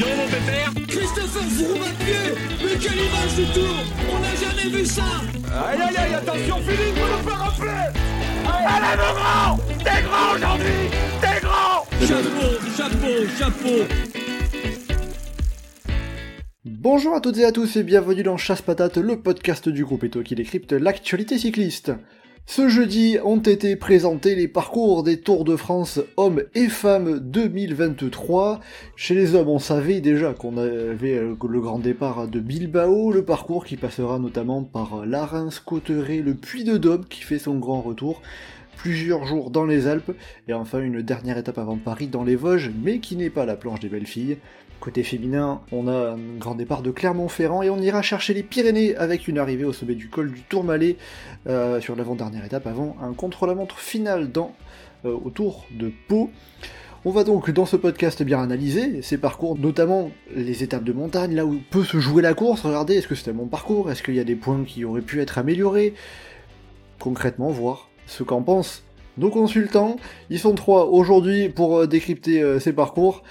donc mon pépère. Christopher pied Mais quelle image du tour On n'a jamais vu ça. Aïe aïe aïe, attention Philippe, vous nous faire rappeler Allez mon grand. T'es grand aujourd'hui. T'es grand. Chapeau, chapeau, chapeau. Bonjour à toutes et à tous et bienvenue dans Chasse Patate, le podcast du groupe Eto qui décrypte l'actualité cycliste. Ce jeudi ont été présentés les parcours des Tours de France hommes et femmes 2023. Chez les hommes, on savait déjà qu'on avait euh, le grand départ de Bilbao, le parcours qui passera notamment par la Reims, Cotteret, le Puy de Dôme qui fait son grand retour plusieurs jours dans les Alpes, et enfin une dernière étape avant Paris dans les Vosges, mais qui n'est pas la planche des belles filles. Côté féminin, on a un grand départ de Clermont-Ferrand et on ira chercher les Pyrénées avec une arrivée au sommet du col du Tourmalet euh, sur l'avant-dernière étape avant un contre-la-montre final dans, euh, autour de Pau. On va donc dans ce podcast bien analyser ces parcours, notamment les étapes de montagne, là où peut se jouer la course. Regardez, est-ce que c'était un bon parcours? Est-ce qu'il y a des points qui auraient pu être améliorés? Concrètement, voir ce qu'en pensent nos consultants. Ils sont trois aujourd'hui pour euh, décrypter ces parcours.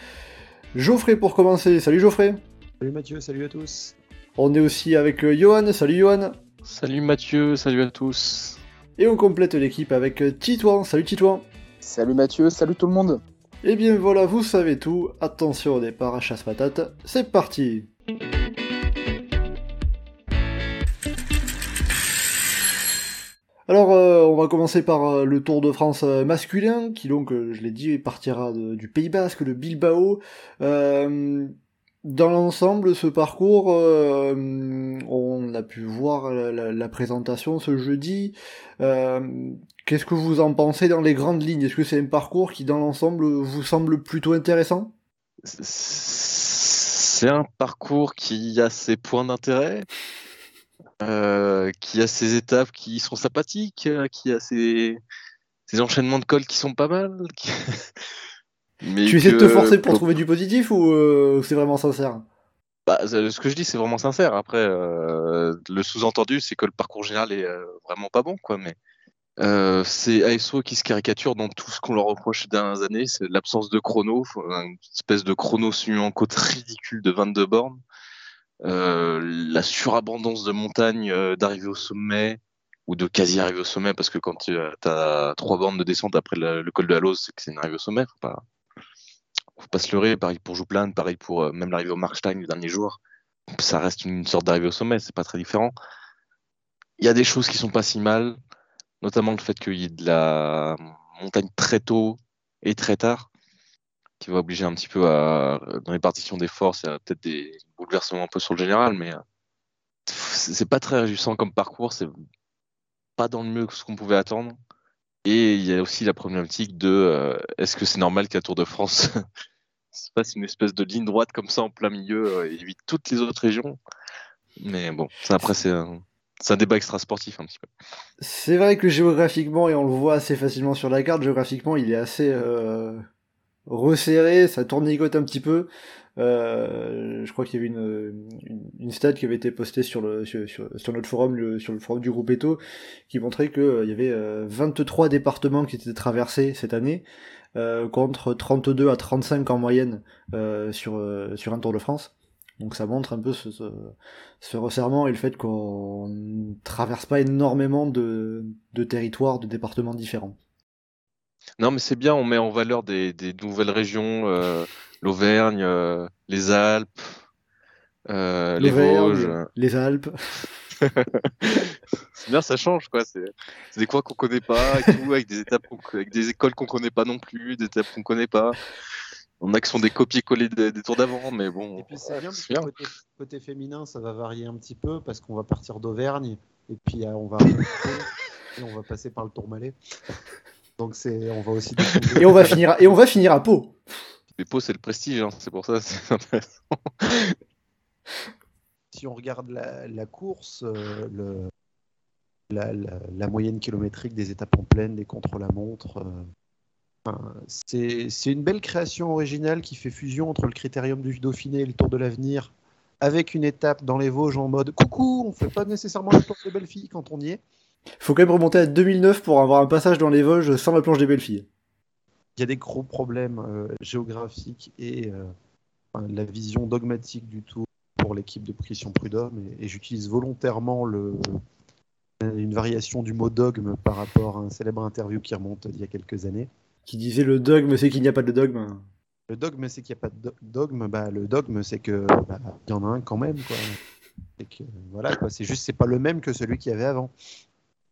Geoffrey pour commencer. Salut Geoffrey. Salut Mathieu, salut à tous. On est aussi avec euh, Johan. Salut Johan. Salut Mathieu, salut à tous. Et on complète l'équipe avec euh, Titouan. Salut Titouan. Salut Mathieu, salut tout le monde. Et bien voilà, vous savez tout. Attention au départ à chasse patate. C'est parti. Alors, euh, on va commencer par euh, le Tour de France euh, masculin, qui donc, je l'ai dit, partira du Pays Basque, de Bilbao. Dans l'ensemble, ce parcours, on a pu voir la, présentation ce jeudi. Qu'est-ce que vous en pensez dans les grandes lignes? Est-ce que c'est un parcours qui, dans l'ensemble, vous semble plutôt intéressant? C'est un parcours qui a ses points d'intérêt, euh, qui a ses étapes qui sont sympathiques, euh, qui a ses, ses enchaînements de cols qui sont pas mal. qui- Mais Tu essaies de te forcer pour trouver du positif ou euh, c'est vraiment sincère? Bah, ce que je dis, c'est vraiment sincère. Après, euh, le sous-entendu, c'est que le parcours général est vraiment pas bon, quoi. Mais euh, c'est ASO qui se caricature dans tout ce qu'on leur reproche ces dernières années. C'est l'absence de chrono, une espèce de chrono suivant en côte ridicule de 22 bornes, la surabondance de montagnes euh, d'arriver au sommet ou de quasi arriver au sommet, parce que quand tu as trois bornes de descente après le, col de Halos, c'est que c'est une arrivée au sommet. Faut pas, faut pas se leurrer. Pareil pour Jouplan, pareil pour euh, même l'arrivée au Markstein le dernier jour ça reste une sorte d'arrivée au sommet, c'est pas très différent. Il y a des choses qui sont pas si mal, notamment le fait qu'il y ait de la montagne très tôt et très tard, qui va obliger un petit peu à, dans les partitions des forces, a peut-être des bouleversements un peu sur le général, mais euh, c'est pas très réjouissant comme parcours, c'est pas dans le mieux que ce qu'on pouvait attendre. Et il y a aussi la problématique de euh, est-ce que c'est normal qu'à Tour de France se passe une espèce de ligne droite comme ça en plein milieu euh, et évite toutes les autres régions? Mais bon, ça après c'est un, débat extra sportif un petit peu. C'est vrai que géographiquement, et on le voit assez facilement sur la carte, géographiquement il est assez resserré, ça tournicote un petit peu. Euh, je crois qu'il y avait une, une, une stat qui avait été postée sur, le, sur, sur, notre forum, sur le forum du groupe Eto, qui montrait qu'il y avait euh, 23 départements qui étaient traversés cette année, euh, contre 32 à 35 en moyenne euh, sur, euh, sur un Tour de France. Donc ça montre un peu ce, ce, resserrement et le fait qu'on traverse pas énormément de, de territoires, de départements différents. Non mais c'est bien, on met en valeur des, des nouvelles régions, euh, l'Auvergne, euh, les Alpes, euh, les Vosges. les Alpes. c'est bien, ça change quoi. C'est des coins qu'on connaît pas, et tout, avec des étapes, qu'on- avec des écoles qu'on connaît pas non plus, des étapes qu'on connaît pas. On a qui sont des copier-coller des, des tours d'avant, mais bon. Et puis c'est bien parce que côté, côté féminin, ça va varier un petit peu parce qu'on va partir d'Auvergne et puis euh, on va et on va passer par le Tourmalet. Donc c'est, on va aussi. découvrir- Et on va finir, à- et on va finir à Pau. Les pots, c'est le prestige, hein, c'est pour ça, c'est intéressant. Si on regarde la, la course, euh, le, la, la- la moyenne kilométrique des étapes en plaine, des contre-la-montre, euh, enfin, c'est c'est une belle création originale qui fait fusion entre le critérium du Dauphiné et le Tour de l'Avenir, avec une étape dans les Vosges en mode coucou, on fait pas nécessairement la planche des belles filles quand on y est. Faut quand même remonter à 2009 pour avoir un passage dans les Vosges sans la planche des belles filles. Il y a des gros problèmes euh, géographiques et, euh, la vision dogmatique du tout pour l'équipe de Christian Prudhomme et, et j'utilise volontairement le, une variation du mot dogme par rapport à un célèbre interview qui remonte d'il y a quelques années. Qui disait le dogme, c'est qu'il n'y a pas de dogme. Le dogme, c'est qu'il n'y a pas de do- dogme. Bah, le dogme, c'est que bah, il y en a un quand même. Quoi. Et que, voilà, quoi. C'est juste, c'est pas le même que celui qu'il y avait avant.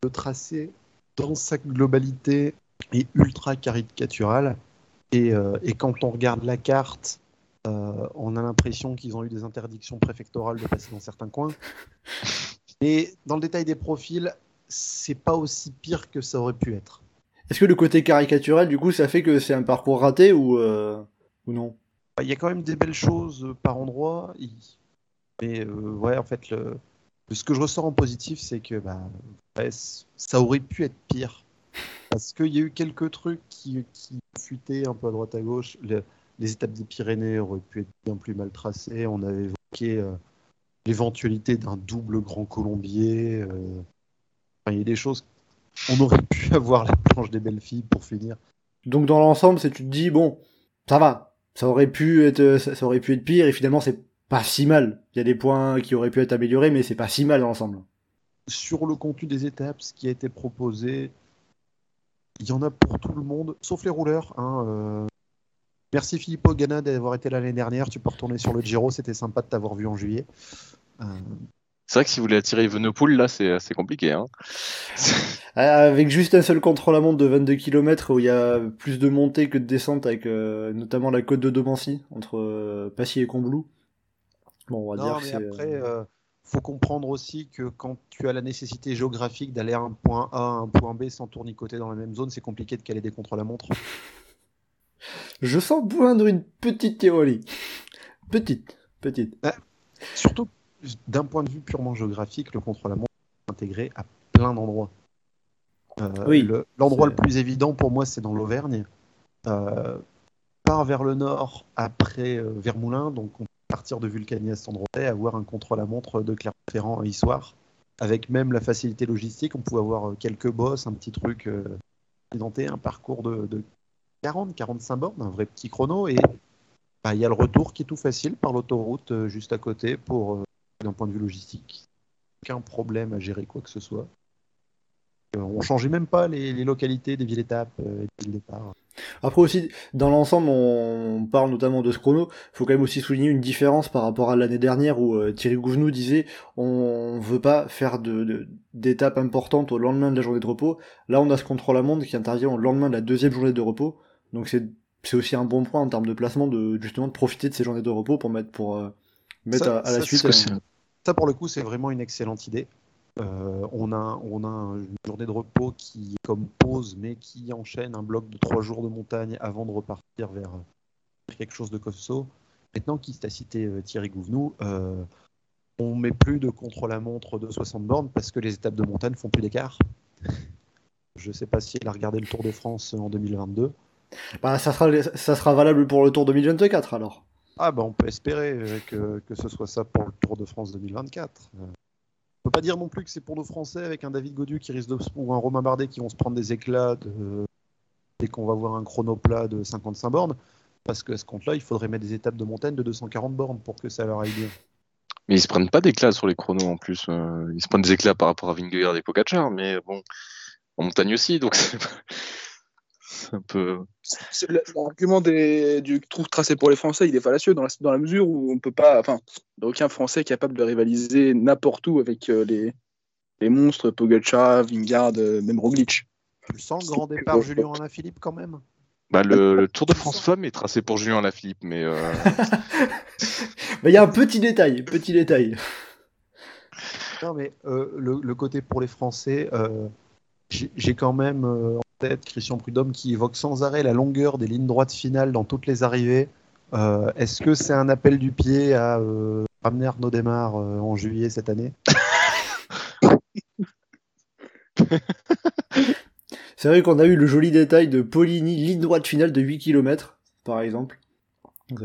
Le tracé, dans sa globalité, est ultra caricatural. Et, euh, et quand on regarde la carte, euh, on a l'impression qu'ils ont eu des interdictions préfectorales de passer dans certains coins. Mais dans le détail des profils, c'est pas aussi pire que ça aurait pu être. Est-ce que le côté caricatural, du coup, ça fait que c'est un parcours raté ou, euh, ou non? Il y a quand même des belles choses par endroit. il- Mais ouais, en fait, le... ce que je ressors en positif, c'est que bah, ça aurait pu être pire. Parce qu'il y a eu quelques trucs qui, qui fuitaient un peu à droite à gauche. Le- Les étapes des Pyrénées auraient pu être bien plus mal tracées. On avait évoqué euh, l'éventualité d'un double grand colombier. euh. Il y a des choses. On aurait pu avoir la planche des belles filles pour finir. Donc dans l'ensemble, c'est tu te dis bon, ça va, ça aurait pu être, ça aurait pu être pire et finalement c'est pas si mal. Il y a des points qui auraient pu être améliorés, mais c'est pas si mal dans l'ensemble. sur le contenu des étapes, ce qui a été proposé, il y en a pour tout le monde, sauf les rouleurs. hein, euh. Merci Filippo Ganna d'avoir été là l'année dernière. Tu peux retourner sur le Giro, c'était sympa de t'avoir vu en juillet. Euh, C'est vrai que si vous voulez attirer Evenepoel, là, c'est compliqué. Hein. Euh, Avec juste un seul contre-la-montre de 22 km où il y a plus de montée que de descente avec euh, notamment la côte de Domancy entre euh, Passy et Combloux. On va non, dire mais après, euh, euh, faut comprendre aussi que quand tu as la nécessité géographique d'aller à un point A à un point B sans tournicoter dans la même zone, c'est compliqué de caler des contre-la-montre. Je sens poindre une petite théorie. Petite, petite. Surtout d'un point de vue purement géographique, le contre-la-montre est intégré à plein d'endroits. Euh, Oui, le- L'endroit le plus évident pour moi, c'est dans l'Auvergne. Euh, part vers le nord, après euh, Vermoulin, donc on partir de Vulcania à avoir un contre-la-montre de Clermont-Ferrand à Issoire. Avec même la facilité logistique, on pouvait avoir euh, quelques bosses, un petit truc euh, accidenté, un parcours de, de 40-45 bornes, un vrai petit chrono, et bah, il y a le retour qui est tout facile par l'autoroute euh, juste à côté pour euh, d'un point de vue logistique. Aucun problème à gérer quoi que ce soit. Euh, on changeait même pas les, les localités des villes étapes euh, et des villes départ. Après aussi, dans l'ensemble, on parle notamment de ce chrono. faut quand même aussi souligner une différence par rapport à l'année dernière où euh, Thierry Gouvenou disait on veut pas faire de, de- d'étapes importantes au lendemain de la journée de repos. Là, on a ce contre-la-montre qui intervient au lendemain de la deuxième journée de repos. Donc c'est c'est aussi un bon point en termes de placement de justement de profiter de ces journées de repos pour mettre pour euh, mettre Ça- à, à la suite. Euh, Ça, pour le coup, c'est vraiment une excellente idée. Euh, on, a, on a une journée de repos qui est comme pause, mais qui enchaîne un bloc de trois jours de montagne avant de repartir vers quelque chose de costaud. Maintenant, quitte à citer euh, Thierry Gouvenou, euh, on met plus de contre-la-montre de 60 bornes parce que les étapes de montagne font plus d'écart. Je sais pas si elle a regardé le Tour de France en 2022. bah, ça sera ça sera valable pour le Tour 2024 alors. Ah bah on peut espérer euh, que, que ce soit ça pour le Tour de France 2024. On peut pas dire non plus que c'est pour nos Français avec un David Godieu qui risque de, ou un Romain Bardet qui vont se prendre des éclats de- dès qu'on va voir un chrono plat de 55 bornes. Parce que à ce compte-là, il faudrait mettre des étapes de montagne de 240 bornes pour que ça leur aille bien. Mais ils se prennent pas d'éclats sur les chronos en plus. euh, ils se prennent des éclats par rapport à Vingegaard et Pogacar, mais bon, en montagne aussi, donc un peu. L'argument du trou tracé pour les Français, il est fallacieux dans la, dans la mesure où on peut pas, enfin, aucun Français capable de rivaliser n'importe où avec euh, les, les monstres Pogacar, Vingard, euh, même Roglic. Tu sens le grand départ Julien Alaphilippe quand même? Bah, le, le Tour de France Femmes est tracé pour Julien Lafilippe, mais euh, il y a un petit détail, petit détail. Non, mais euh, le, le côté pour les Français, euh, j'ai quand même euh, tête Christian Prudhomme qui évoque sans arrêt la longueur des lignes droites finales dans toutes les arrivées. Euh, Est-ce que c'est un appel du pied à euh, ramener Arnaud Démarre euh, en juillet cette année? C'est vrai qu'on a eu le joli détail de Poligny, ligne droite finale de 8 km, par exemple.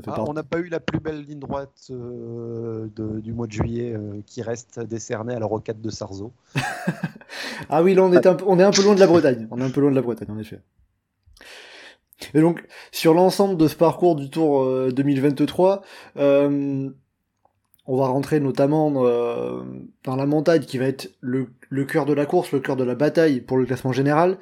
Ah, On n'a pas eu la plus belle ligne droite euh, de- du mois de juillet euh, qui reste décernée à la rocade de Sarzeau. Ah oui, là on est, un, peu- on est un peu loin de la Bretagne. On est un peu loin de la Bretagne, en effet. Et donc, sur l'ensemble de ce parcours du Tour 2023, euh, on va rentrer notamment dans la montagne qui va être le, le cœur de la course, le cœur de la bataille pour le classement général.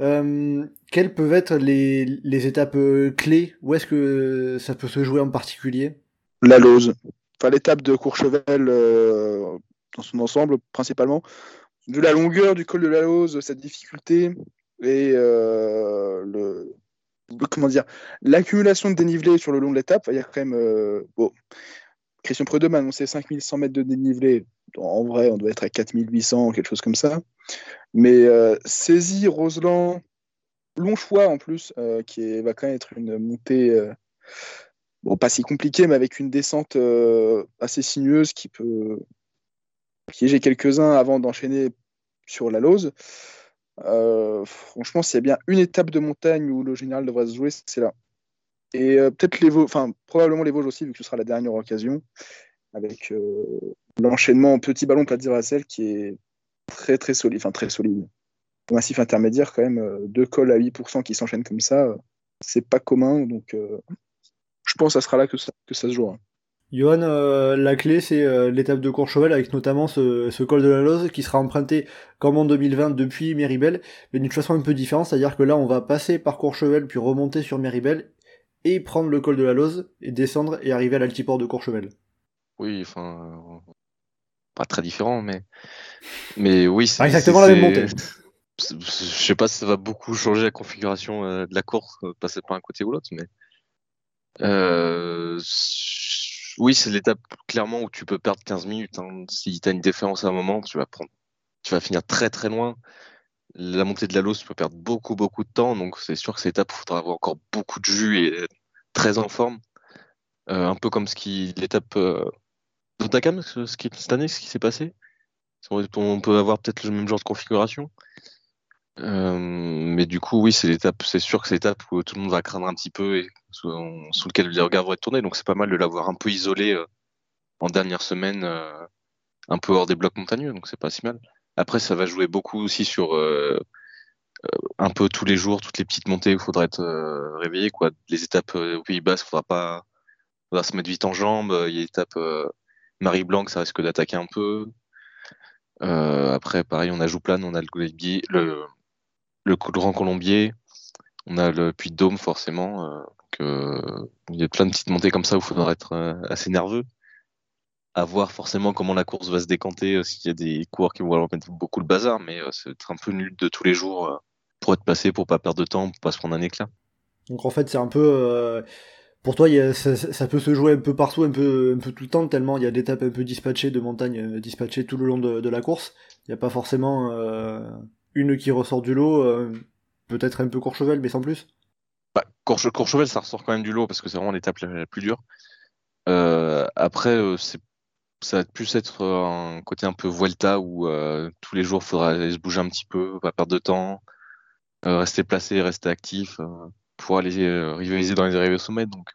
Euh, quelles peuvent être les, les étapes clés? Où est-ce que ça peut se jouer en particulier? La Lose. L'étape de Courchevel dans son ensemble, principalement. De la longueur du col de la Lose, sa difficulté et le, comment dire, l'accumulation de dénivelé sur le long de l'étape, il y a quand même, euh, Christian Prudhomme a annoncé 5100 mètres de dénivelé. En vrai, on doit être à 4800, quelque chose comme ça. Mais euh, Saisie, Roseland, long choix en plus, euh, qui va quand même être une montée, euh, pas si compliquée, mais avec une descente assez sinueuse qui peut piéger quelques-uns avant d'enchaîner sur la Lose. Euh, franchement, s'il y a bien une étape de montagne où le général devrait se jouer, c'est là. Et euh, peut-être les Vosges, enfin probablement les Vosges aussi, vu que ce sera la dernière occasion, avec euh, l'enchaînement petit ballon plat de qui est très très solide, enfin très solide. Massif intermédiaire, quand même, deux cols à 8% qui s'enchaînent comme ça, c'est pas commun, donc je pense que ça sera là que ça, se jouera. Johan, euh, la clé c'est euh, l'étape de Courchevel avec notamment ce, col de la Loze qui sera emprunté comme en 2020 depuis Méribel, mais d'une façon un peu différente, c'est-à-dire que là on va passer par Courchevel puis remonter sur Méribel et prendre le col de la Loze et descendre et arriver à l'altiport de Courchevel. Oui, enfin pas très différent, mais mais oui, c'est exactement la même montée. Je sais pas si ça va beaucoup changer la configuration euh, de la course, passer par un côté ou l'autre, mais euh, oui, c'est l'étape clairement où tu peux perdre 15 minutes. Hein. Si tu as une déférence à un moment, tu vas prendre, tu vas finir très très loin. La montée de la lose, tu peux perdre beaucoup beaucoup de temps. Donc c'est sûr que cette étape, il faudra avoir encore beaucoup de jus et être très en forme. Euh, un peu comme ce l'étape euh, ce cette année, ce qui s'est passé. On peut avoir peut-être le même genre de configuration. Euh, mais du coup, oui, c'est l'étape, c'est sûr que c'est l'étape où tout le monde va craindre un petit peu et sous, lequel les regards vont être tournés. Donc c'est pas mal de l'avoir un peu isolé euh, en dernière semaine, un peu hors des blocs montagneux. Donc c'est pas si mal. Après, ça va jouer beaucoup aussi sur un peu tous les jours, toutes les petites montées où il faudra être réveillé. Quoi. Les étapes au Pays Bas, il faudra pas se mettre vite en jambes. Il y a l'étape Marie Blanc, ça risque d'attaquer un peu. après, pareil, on a Jouplane, on a le, le, Grand Colombier, on a le Puy de Dôme forcément. Euh, euh, il y a plein de petites montées comme ça où il faudra être euh, assez nerveux. À voir forcément comment la course va se décanter, s'il y a des coureurs qui vont avoir mettre beaucoup le bazar, mais c'est un peu nul de tous les jours pour être passé, pour pas perdre de temps, pour pas se prendre un éclat. Donc en fait, c'est un peu. pour toi, ça, peut se jouer un peu partout, un peu, un peu tout le temps, tellement il y a des étapes un peu dispatchées, de montagnes dispatchées tout le long de, de la course. Il n'y a pas forcément une qui ressort du lot, euh, peut-être un peu Courchevel, mais sans plus bah, Courchevel, ça ressort quand même du lot parce que c'est vraiment l'étape la, plus dure. Euh, après, euh, ça va plus être un côté un peu Vuelta où tous les jours il faudra aller se bouger un petit peu, pas perdre de temps, rester placé, rester actif, pour aller rivaliser dans les arrivées au sommet. Donc,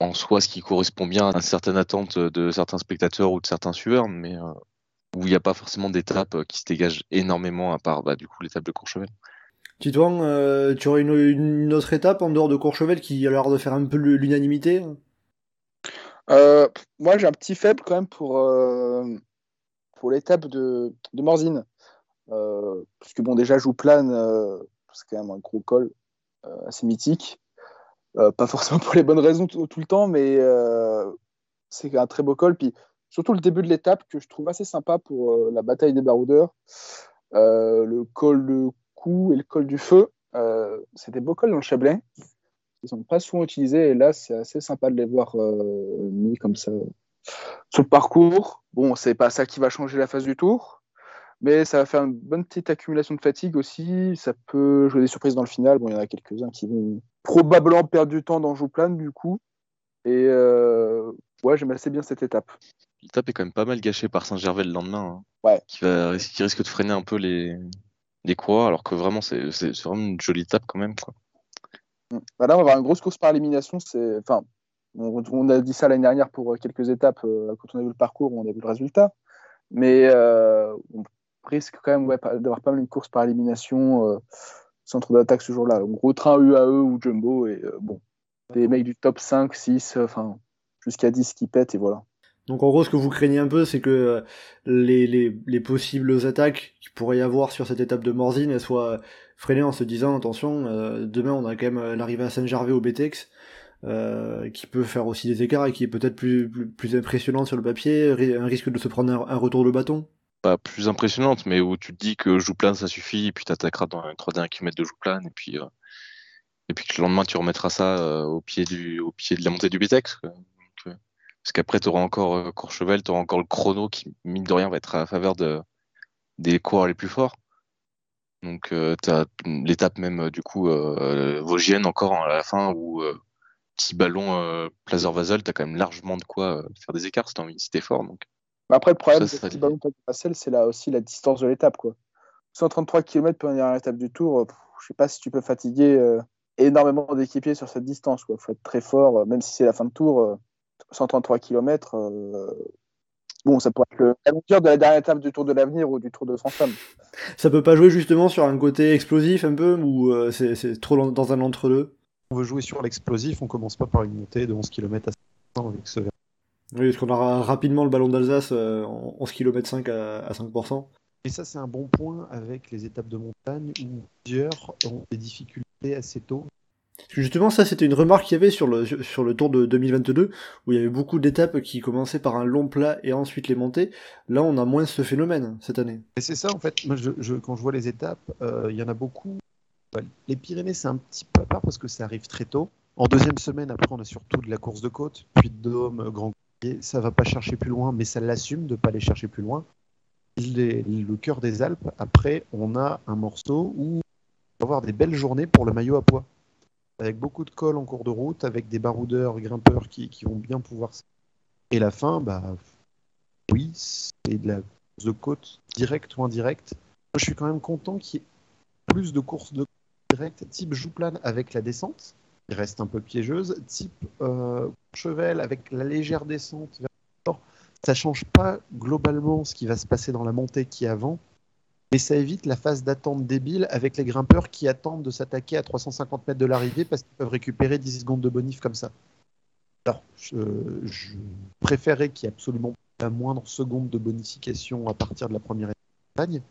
en soi, ce qui correspond bien à une certaine attente de certains spectateurs ou de certains suiveurs, mais où il n'y a pas forcément d'étape euh, qui se dégage énormément à part bah, du coup l'étape de Courchevel. Titouan, euh, tu aurais une, autre étape en dehors de Courchevel qui a l'air de faire un peu l'unanimité euh, Moi j'ai un petit faible quand même pour, pour l'étape de, de Morzine. parce que bon déjà Jouplane, c'est quand même un gros col assez mythique. pas forcément pour les bonnes raisons tout, le temps, mais c'est un très beau col. Puis surtout le début de l'étape que je trouve assez sympa pour euh, la bataille des baroudeurs. Euh, le col de cou et le col du feu, euh, c'est des beaux cols dans le Chablais. Ils sont pas souvent utilisés et là, c'est assez sympa de les voir mis comme ça sur le parcours. Bon, c'est pas ça qui va changer la phase du tour, mais ça va faire une bonne petite accumulation de fatigue aussi. Ça peut jouer des surprises dans le final. Bon, il y en a quelques-uns qui vont probablement perdre du temps dans Jouplane, du coup. Et ouais, j'aime assez bien cette étape l'étape est quand même pas mal gâchée par Saint-Gervais le lendemain. Hein, qui, va, qui risque de freiner un peu les, les coureurs, alors que vraiment, c'est vraiment une jolie étape quand même. Quoi. Mm. Bah là, on va avoir une grosse course par élimination. Enfin, on, a dit ça l'année dernière pour euh, quelques étapes, euh, quand on a vu le parcours, on a vu le résultat. Mais euh, on risque quand même d'avoir pas mal une course par élimination. centre d'attaque ce jour-là. Gros train UAE ou Jumbo, et euh, bon, des mecs du top 5, 6, enfin, jusqu'à 10 qui pètent, et voilà. Donc en gros, ce que vous craignez un peu, c'est que les, les, les, possibles attaques qu'il pourrait y avoir sur cette étape de Morzine elles soient freinées en se disant attention, euh, demain on a quand même l'arrivée à Saint-Gervais au BTX, euh, qui peut faire aussi des écarts et qui est peut-être plus, plus, plus, impressionnant sur le papier, un risque de se prendre un, retour de bâton Pas plus impressionnante, mais où tu te dis que Jouplan ça suffit, et puis tu attaqueras dans un 3 derniers kilomètres de Jouplan, et puis, euh, et puis que le lendemain tu remettras ça euh, au, pied de la montée du. Quoi. Parce qu'après, tu auras encore euh, Courchevel, tu auras encore le chrono qui, mine de rien, va être à faveur de, des coureurs les plus forts. Donc, euh, tu as l'étape même, euh, du coup, euh, Vosgienne encore à la fin où petit ballon euh, Plazer-Vasel, tu as quand même largement de quoi euh, faire des écarts si, envie, si fort. Donc. Après, le problème Ça, de petit ballon Plazer-Vasel, c'est là aussi la distance de l'étape. quoi. 133 km pour une dernière étape du tour, je sais pas si tu peux fatiguer euh, énormément d'équipiers sur cette distance. Il faut être très fort, même si c'est la fin de tour. euh, 133 km, bon, ça pourrait être le- la longueur de la dernière étape du Tour de l'Avenir ou du Tour de France. Ça peut pas jouer justement sur un côté explosif un peu, ou euh, c'est trop dans un entre-deux? On veut jouer sur l'explosif, on commence pas par une montée de 11 km à 500 avec ce Oui, parce qu'on aura rapidement le ballon d'Alsace euh, en 11 km 5 à, à 5%. Et ça, c'est un bon point avec les étapes de montagne où plusieurs ont des difficultés assez tôt. Justement, ça, c'était une remarque qu'il y avait sur le, tour de 2022, où il y avait beaucoup d'étapes qui commençaient par un long plat et ensuite les montées. Là, on a moins ce phénomène cette année. C'est ça, en fait, quand je vois les étapes, euh, il y en a beaucoup. Les Pyrénées, c'est un petit peu à part parce que ça arrive très tôt. En deuxième semaine, après, on a surtout de la course de côte, puis de Dôme, Grand Collier. Ça va pas chercher plus loin, mais ça l'assume de pas aller chercher plus loin. Les- le cœur des Alpes, après, on a un morceau où on va avoir des belles journées pour le maillot à poids. Avec beaucoup de cols en cours de route, avec des baroudeurs, grimpeurs qui, vont bien pouvoir. Et la fin, bah, oui, c'est de la course de côte, directe ou indirecte. Moi, je suis quand même content qu'il y ait plus de courses de côte directes, type Jouplane avec la descente, qui reste un peu piégeuse, type euh, Chevel avec la légère descente vers le nord. Ça change pas globalement ce qui va se passer dans la montée qui est avant, mais ça évite la phase d'attente débile avec les grimpeurs qui attendent de s'attaquer à 350 mètres de l'arrivée parce qu'ils peuvent récupérer 10 secondes de bonif comme ça. Alors, je, je préférais qu'il y ait absolument pas la moindre seconde de bonification à partir de la première étape de montagne.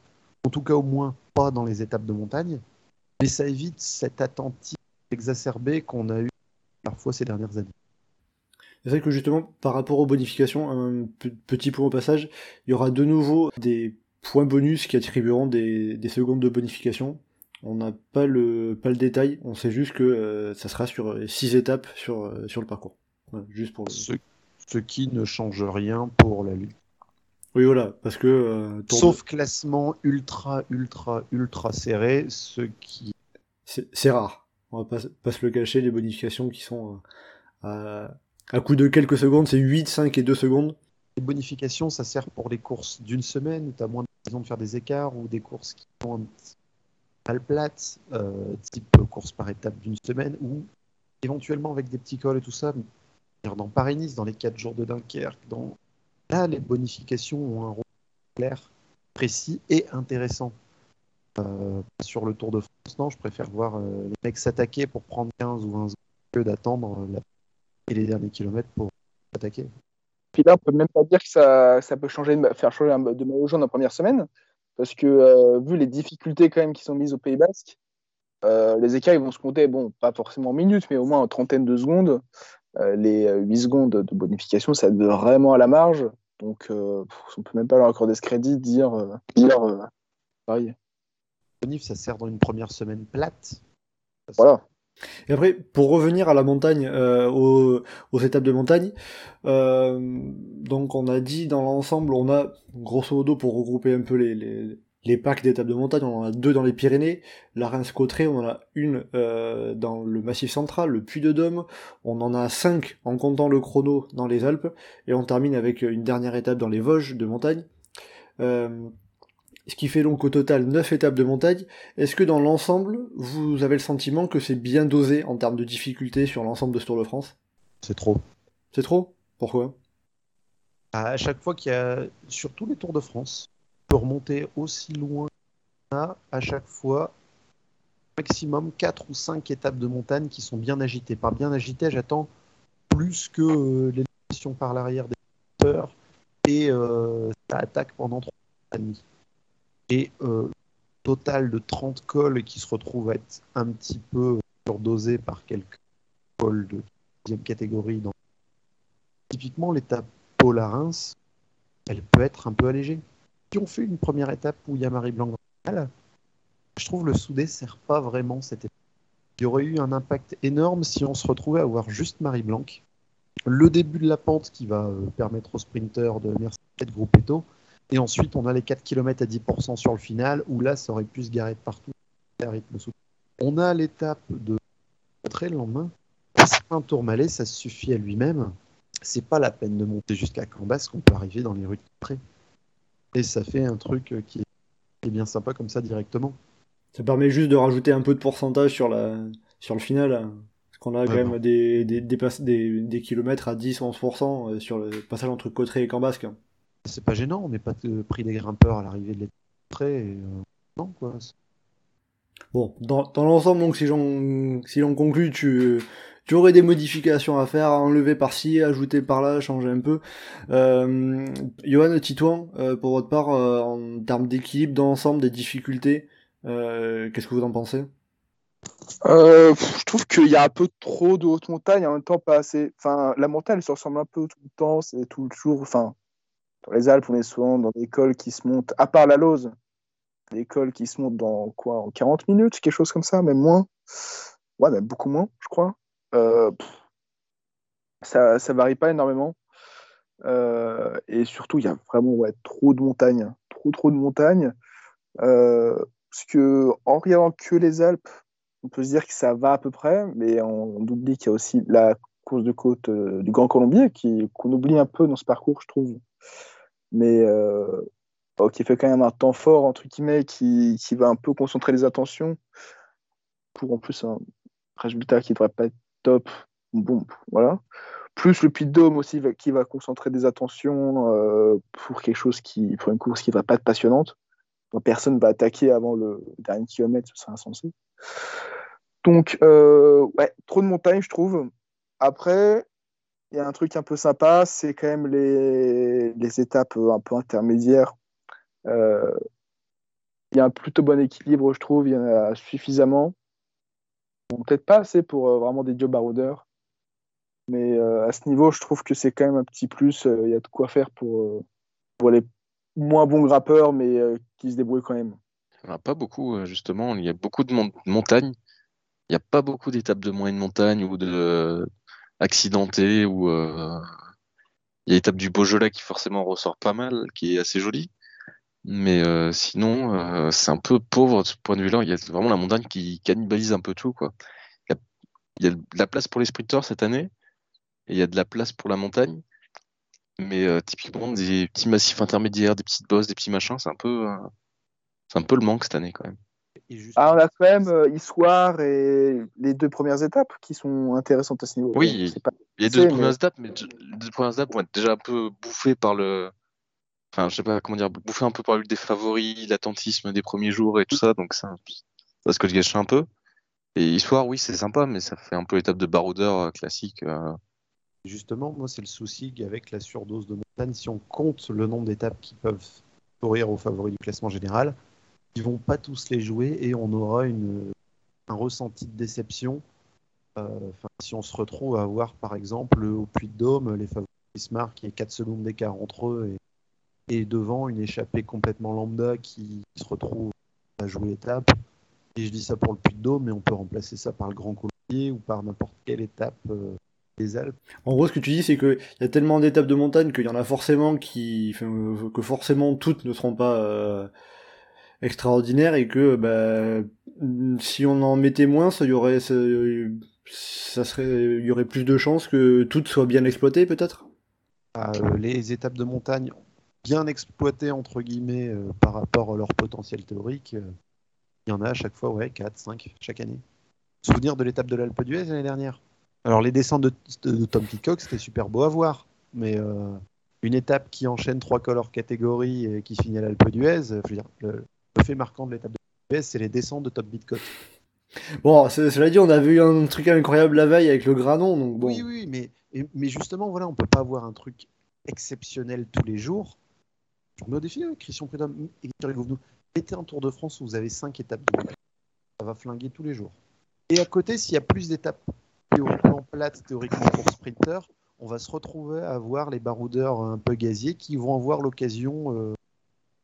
En tout cas, au moins pas dans les étapes de montagne. Mais ça évite cette attente exacerbée qu'on a eu parfois ces dernières années. C'est vrai que justement, par rapport aux bonifications, un pe- petit point au passage, il y aura de nouveau des points bonus qui attribueront des, des secondes de bonification. On n'a pas le, pas le détail, on sait juste que euh, ça sera sur 6 étapes sur, euh, sur le parcours. Juste pour Ce, ce qui ne change rien pour la lutte. Oui, voilà, parce que... euh, de- Sauf classement ultra, ultra, ultra serré, ce qui C'est rare. On va pas, pas se le cacher, les bonifications qui sont euh, à, à coup de quelques secondes, c'est 8, 5 et 2 secondes. Les bonifications, ça sert pour les courses d'une semaine où tu as moins de raison de faire des écarts ou des courses qui sont un mal plates, euh, type course par étape d'une semaine ou éventuellement avec des petits cols et tout ça. Dans Paris-Nice, dans les 4 jours de Dunkerque, dans... là, les bonifications ont un rôle clair, précis et intéressant. Euh, sur le Tour de France, non, je préfère voir euh, les mecs s'attaquer pour prendre 15 ou 20 secondes que d'attendre la... les derniers kilomètres pour attaquer. Puis là, on peut même pas dire que ça, ça peut changer, faire changer de maillot jaune en première semaine, parce que euh, vu les difficultés quand même qui sont mises au Pays Basque, euh, les écarts ils vont se compter, bon, pas forcément en minutes, mais au moins en trentaine de secondes. Euh, les euh, 8 secondes de bonification, ça aide vraiment à la marge. Donc, pff, on peut même pas leur accorder ce crédit, dire, dire pareil. Bonif, ça sert dans une première semaine plate. Voilà. Et après, pour revenir à la montagne, euh, aux, étapes de montagne, euh, donc on a dit dans l'ensemble, on a grosso modo pour regrouper un peu les, les, les packs d'étapes de montagne, on en a deux dans les Pyrénées, la Reims-Cotterêts, on en a une euh, dans le Massif Central, le Puy-de-Dôme, on en a cinq en comptant le chrono dans les Alpes, et on termine avec une dernière étape dans les Vosges de montagne. Ce qui fait donc au total 9 étapes de montagne. Est-ce que dans l'ensemble, vous avez le sentiment que c'est bien dosé en termes de difficulté sur l'ensemble de ce Tour de France? C'est trop. C'est trop? Pourquoi? À chaque fois qu'il y a, sur tous les Tours de France, on peut remonter aussi loin à, à chaque fois, maximum 4 ou 5 étapes de montagne qui sont bien agitées. Par bien agitées, j'attends plus que euh, l'élimination par l'arrière des moteurs et euh, ça attaque pendant 3 heures et demie. Et euh, total de 30 cols qui se retrouvent à être un petit peu surdosés par quelques cols de deuxième catégorie. Dans... Typiquement, l'étape Polarins, elle peut être un peu allégée. Si on fait une première étape où il y a Marie Blanc je trouve le soudé sert pas vraiment cette étape. Il y aurait eu un impact énorme si on se retrouvait à avoir juste Marie Blanc. Le début de la pente qui va euh, permettre aux sprinteurs de Mercedes de Gruppetto. Et ensuite, on a les 4 km à 10% sur le final, où là, ça aurait pu se garer de partout. à rythme soutenu. On a l'étape de très le lendemain. Un tourmalet, ça suffit à lui-même. C'est pas la peine de monter jusqu'à Cambas qu'on peut arriver dans les rues de Pré. Et ça fait un truc euh, qui est bien sympa comme ça directement. Ça permet juste de rajouter un peu de pourcentage sur, la, sur le final. Parce qu'on a quand même bon. des, des, des, pass- des, des kilomètres à 10-11% euh, sur le passage entre Cotteret et Cambasque. C'est pas gênant, on n'est pas euh, pris des grimpeurs à l'arrivée de l'étape. Et, euh, non, quoi. Bon, dans, dans l'ensemble, donc, si j'en si l'on conclut, tu, tu aurais des modifications à faire, à enlever par-ci, ajouter par-là, changer un peu. Euh, Johan, Titouan, euh, pour votre part, euh, en termes d'équilibre, d'ensemble, des difficultés, euh, qu'est-ce que vous en pensez? Euh, je trouve qu'il y a un peu trop de haute montagne, en même temps pas assez. Enfin, la montagne elle se ressemble un peu tout le temps, c'est toujours. Enfin, dans les Alpes, on est souvent dans des cols qui se montent, à part la Lose, des cols qui se montent dans quoi, en 40 minutes, quelque chose comme ça, même moins. Ouais, même beaucoup moins, je crois. Euh, ça, ça varie pas énormément. Euh, et surtout, il y a vraiment ouais, trop de montagnes, trop trop de montagnes. Euh, parce que en regardant que les Alpes, on peut se dire que ça va à peu près, mais on, oublie qu'il y a aussi la course de côte du Grand Colombier qu'on oublie un peu dans ce parcours, je trouve. Mais euh, bon, qui fait quand même un temps fort entre guillemets, qui, va un peu concentrer les attentions pour en plus un résultat qui devrait pas être top. Bon, voilà. Plus le Puy de Dôme aussi qui va concentrer des attentions euh, pour quelque chose qui, pour une course qui va pas être passionnante. Personne va attaquer avant le dernier kilomètre, ce serait insensé. Donc, euh, ouais, trop de montagnes, je trouve. Après, il y a un truc un peu sympa, c'est quand même les, étapes un peu intermédiaires. Euh, il y a un plutôt bon équilibre, je trouve. Il y en a suffisamment. Peut-être pas assez pour euh, vraiment des jobs baroudeurs. Mais euh, à ce niveau, je trouve que c'est quand même un petit plus. Euh, Il y a de quoi faire pour, euh, les moins bons grappeurs, mais euh, qui se débrouillent quand même. Pas beaucoup, euh, justement. Il y a beaucoup de mon- montagnes. Il n'y a pas beaucoup d'étapes de moyenne montagne ou de accidentées. Ou, euh, Il y a l'étape du Beaujolais qui forcément ressort pas mal, qui est assez jolie. Mais euh, sinon, euh, c'est un peu pauvre de ce point de vue-là. Il y a vraiment la montagne qui cannibalise un peu tout. Quoi. Il, y a, de la place pour les sprinteurs cette année. Et il y a de la place pour la montagne. Mais typiquement, des petits massifs intermédiaires, des petites bosses, des petits machins, c'est un peu, c'est un peu le manque cette année quand même. Et juste- Ah, on a quand même euh, Issoire et les deux premières étapes qui sont intéressantes à ce niveau. Oui. Pas- C'est, deux mais- premières étapes, mais les deux premières étapes vont être déjà un peu bouffées par le. Enfin, je sais pas comment dire, bouffées un peu par le des favoris, l'attentisme des premiers jours et tout ça, donc ça, ça se gâche un peu. Et Histoire, oui, c'est sympa, mais ça fait un peu étape de baroudeur euh, classique. euh. Justement, moi, c'est le souci avec la surdose de montagne. Si on compte le nombre d'étapes qui peuvent courir aux favoris du classement général, ils vont pas tous les jouer et on aura un ressenti de déception. Euh, si on se retrouve à avoir, par exemple, au Puy de Dôme, les favoris Smart qui est 4 secondes d'écart entre eux et, devant une échappée complètement lambda qui se retrouve à jouer l'étape. Et je dis ça pour le Puy de Dôme, mais on peut remplacer ça par le Grand Colombier ou par n'importe quelle étape euh, des Alpes. En gros, ce que tu dis, c'est qu'il y a tellement d'étapes de montagne qu'il y en a forcément qui, que forcément toutes ne seront pas euh, extraordinaires et que bah, si on en mettait moins, ça y aurait, ça, serait, il y aurait plus de chances que toutes soient bien exploitées, peut-être? à, euh, les étapes de montagne bien exploitées entre guillemets euh, par rapport à leur potentiel théorique, euh, il y en a à chaque fois ouais 4, 5 chaque année. Souvenir de l'étape de l'Alpe d'Huez l'année dernière? Alors les descentes de, Tom Peacock c'était super beau à voir, mais une étape qui enchaîne trois cols hors catégorie et qui finit à l'Alpe d'Huez, je veux dire, fait marquant de l'étape de d'Huez c'est les descentes de Tom Peacock. Bon, cela dit, on a vu un truc incroyable la veille avec le Granon, donc bon. Oui, oui, mais, mais justement, voilà, on peut pas avoir un truc exceptionnel tous les jours. Je me défie, hein, Christian Prudhomme, vous mettez un Tour de France où vous avez 5 étapes de ça va flinguer tous les jours. Et à côté, s'il y a plus d'étapes théoriquement plates, théoriquement pour sprinter, on va se retrouver à avoir les baroudeurs un peu gaziers qui vont avoir l'occasion euh,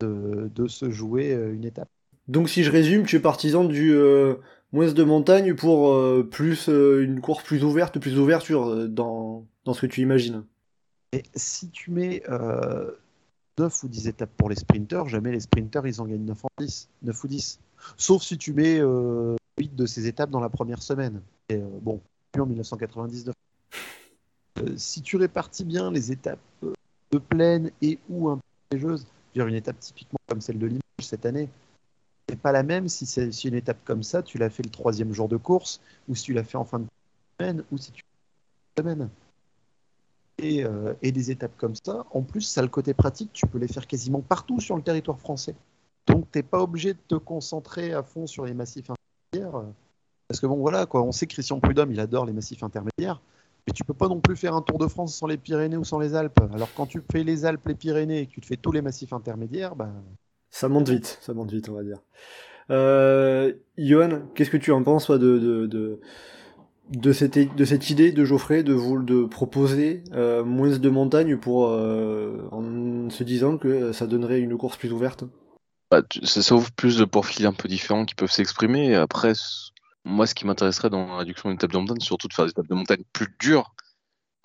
de, se jouer euh, une étape. Donc si je résume, tu es partisan du euh, moins de montagne pour plus une course plus ouverte, plus d'ouverture dans, dans ce que tu imagines. Et si tu mets 9 ou 10 étapes pour les sprinters, jamais les sprinters ils en gagnent 9, 10, 9 ou 10. Sauf si tu mets 8 de ces étapes dans la première semaine. Et, bon, en 1999. Euh, si tu répartis bien les étapes euh, de plaine et ou un peu une étape typiquement comme celle de Limoges cette année, c'est pas la même si c'est une étape comme ça, tu l'as fait le troisième jour de course, ou si tu l'as fait en fin de semaine, ou si tu semaine. Et, euh, et, des étapes comme ça, en plus, ça a le côté pratique, tu peux les faire quasiment partout sur le territoire français. Donc, tu n'es pas obligé de te concentrer à fond sur les massifs intermédiaires. Parce que bon, voilà, quoi, on sait que Christian Prudhomme, il adore les massifs intermédiaires. Mais tu peux pas non plus faire un Tour de France sans les Pyrénées ou sans les Alpes. Alors quand tu fais les Alpes, les Pyrénées et que tu te fais tous les massifs intermédiaires, bah... Ça monte vite, ça monte vite, on va dire. Euh, Johan, qu'est-ce que tu en penses toi, de, de, de, cette, de cette idée de Geoffrey de, vous, de proposer euh, moins de montagnes pour, euh, en se disant que ça donnerait une course plus ouverte? Bah, Ça ouvre plus de profils un peu différents qui peuvent s'exprimer. Après, moi, ce qui m'intéresserait dans la réduction d'une étape de montagne, c'est surtout de faire des étapes de montagne plus dures,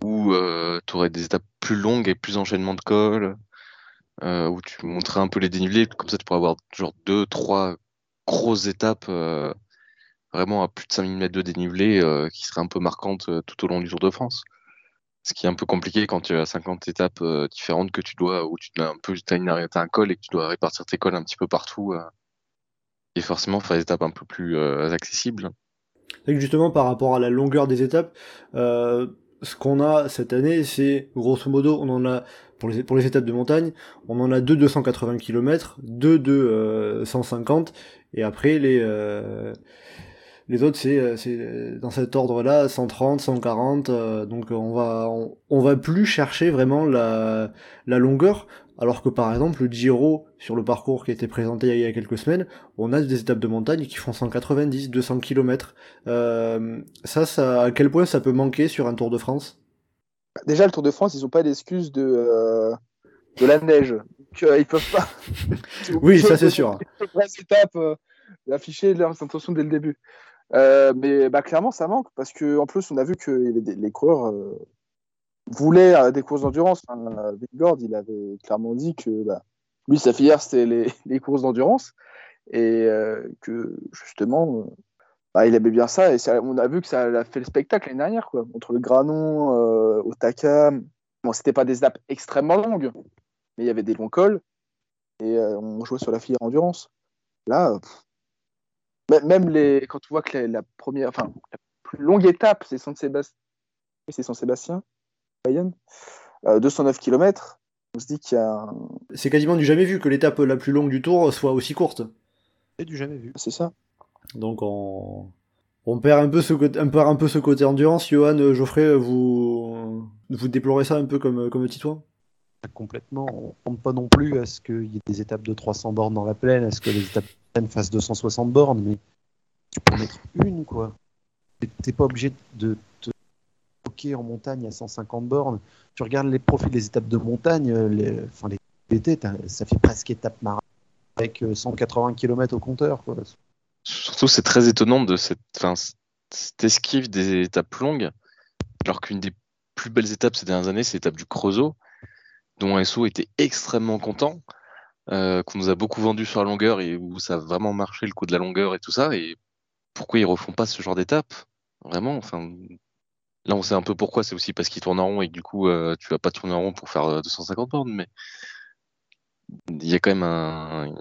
où euh, tu aurais des étapes plus longues et plus enchaînement de cols, euh, où tu montrais un peu les dénivelés, comme ça tu pourrais avoir genre deux, trois grosses étapes euh, vraiment à plus de 5000 mètres de dénivelé qui seraient un peu marquantes tout au long du Tour de France. Ce qui est un peu compliqué quand tu as 50 étapes différentes que tu dois, où tu as un peu, as, un col et que tu dois répartir tes cols un petit peu partout et forcément faire des étapes un peu plus euh, accessibles. justement, par rapport à la longueur des étapes, euh, ce qu'on a cette année, c'est grosso modo, on en a pour les, pour les étapes de montagne, on en a deux 280 km, deux de 150, et après les les autres c'est dans cet ordre-là 130, 140, donc on va on, va plus chercher vraiment la la longueur alors que par exemple le Giro sur le parcours qui a été présenté il y a quelques semaines, on a des étapes de montagne qui font 190, 200 km. ça, ça, à quel point ça peut manquer sur un Tour de France? Déjà le Tour de France, ils n'ont pas d'excuse de euh, de la neige, euh, ils peuvent pas. oui, ça c'est sûr. Les étapes, euh, afficher leurs intentions dès le début. Mais bah, clairement, ça manque parce que en plus, on a vu que les coureurs voulait euh, des courses d'endurance. Vigord, il avait clairement dit que bah, lui, sa filière, c'était les, courses d'endurance. Et euh, que justement, euh, bah, il aimait bien ça. Et on a vu que ça a fait le spectacle l'année dernière, quoi. Entre le Granon, euh, Otaka. Bon, c'était pas des étapes extrêmement longues, mais il y avait des longs cols. Et on jouait sur la filière endurance. Là, même les, quand tu vois que la, première, enfin, la plus longue étape, c'est Saint-Sébastien. C'est Saint-Sébastien 209 km. On se dit qu'il y a. C'est quasiment du jamais vu que l'étape la plus longue du tour soit aussi courte. C'est du jamais vu. C'est ça. Donc on. On perd un peu ce côté, un peu, un peu ce côté endurance. Johan, Geoffrey, vous, vous déplorez ça un peu comme, comme Titouan Complètement. On ne compte pas non plus à ce qu'il y ait des étapes de 300 bornes dans la plaine, à ce que les étapes fassent 260 bornes, mais tu peux en mettre une, quoi. T'es pas obligé de te en montagne à 150 bornes. Tu regardes les profils des étapes de montagne, euh, les, enfin les BT, ça fait presque étape marathon avec 180 euh, km au compteur. Quoi. Surtout, c'est très étonnant de cette, fin, cette esquive des étapes longues, alors qu'une des plus belles étapes ces dernières années, c'est l'étape du Creusot, dont SO était extrêmement content, euh, qu'on nous a beaucoup vendu sur la longueur et où ça a vraiment marché le coup de la longueur et tout ça. Et pourquoi ils refont pas ce genre d'étape? Vraiment, enfin, Là, on sait un peu pourquoi. C'est aussi parce qu'il tourne en rond et du coup, euh, tu vas pas tourner en rond pour faire 250 euh, bornes. Mais il y a quand même un,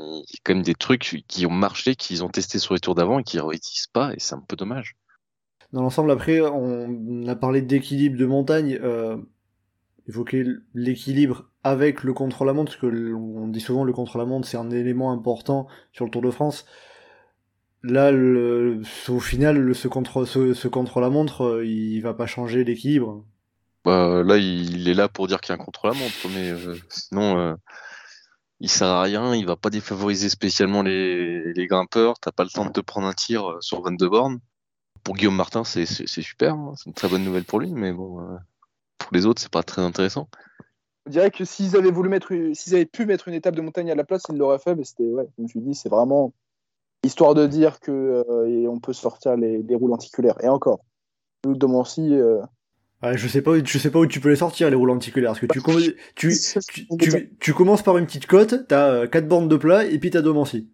quand même des trucs qui ont marché, qu'ils ont testé sur les tours d'avant et qui réutilisent pas. Et c'est un peu dommage. Dans l'ensemble, après, on a parlé d'équilibre de montagne. Euh, évoquer l'équilibre avec le contre-la-montre, parce que on dit souvent le contre-la-montre c'est un élément important sur le Tour de France. là, au final, ce contre la montre, euh, il va pas changer l'équilibre. Bah, là, il est là pour dire qu'il y a un contre-la-montre, mais euh, sinon, euh, il sert à rien. Il va pas défavoriser spécialement les, les grimpeurs. T'as pas le temps de te prendre un tir euh, sur 22 bornes. Pour Guillaume Martin, c'est super. hein. C'est une très bonne nouvelle pour lui, mais bon, pour les autres, c'est pas très intéressant. Je dirais que s'ils avaient voulu mettre, une- s'ils avaient pu mettre une étape de montagne à la place, ils l'auraient fait, mais c'était, ouais, comme tu dis, c'est vraiment histoire de dire que euh, et on peut sortir les, les roues lenticulaires. Et encore, nous de Mancy, euh, Ouais, je sais pas, où- je sais pas où tu peux les sortir les roues lenticulaires, parce que tu, com- tu, tu, tu, tu commences par une petite côte, t'as euh, quatre bandes de plat et puis t'as Domancy.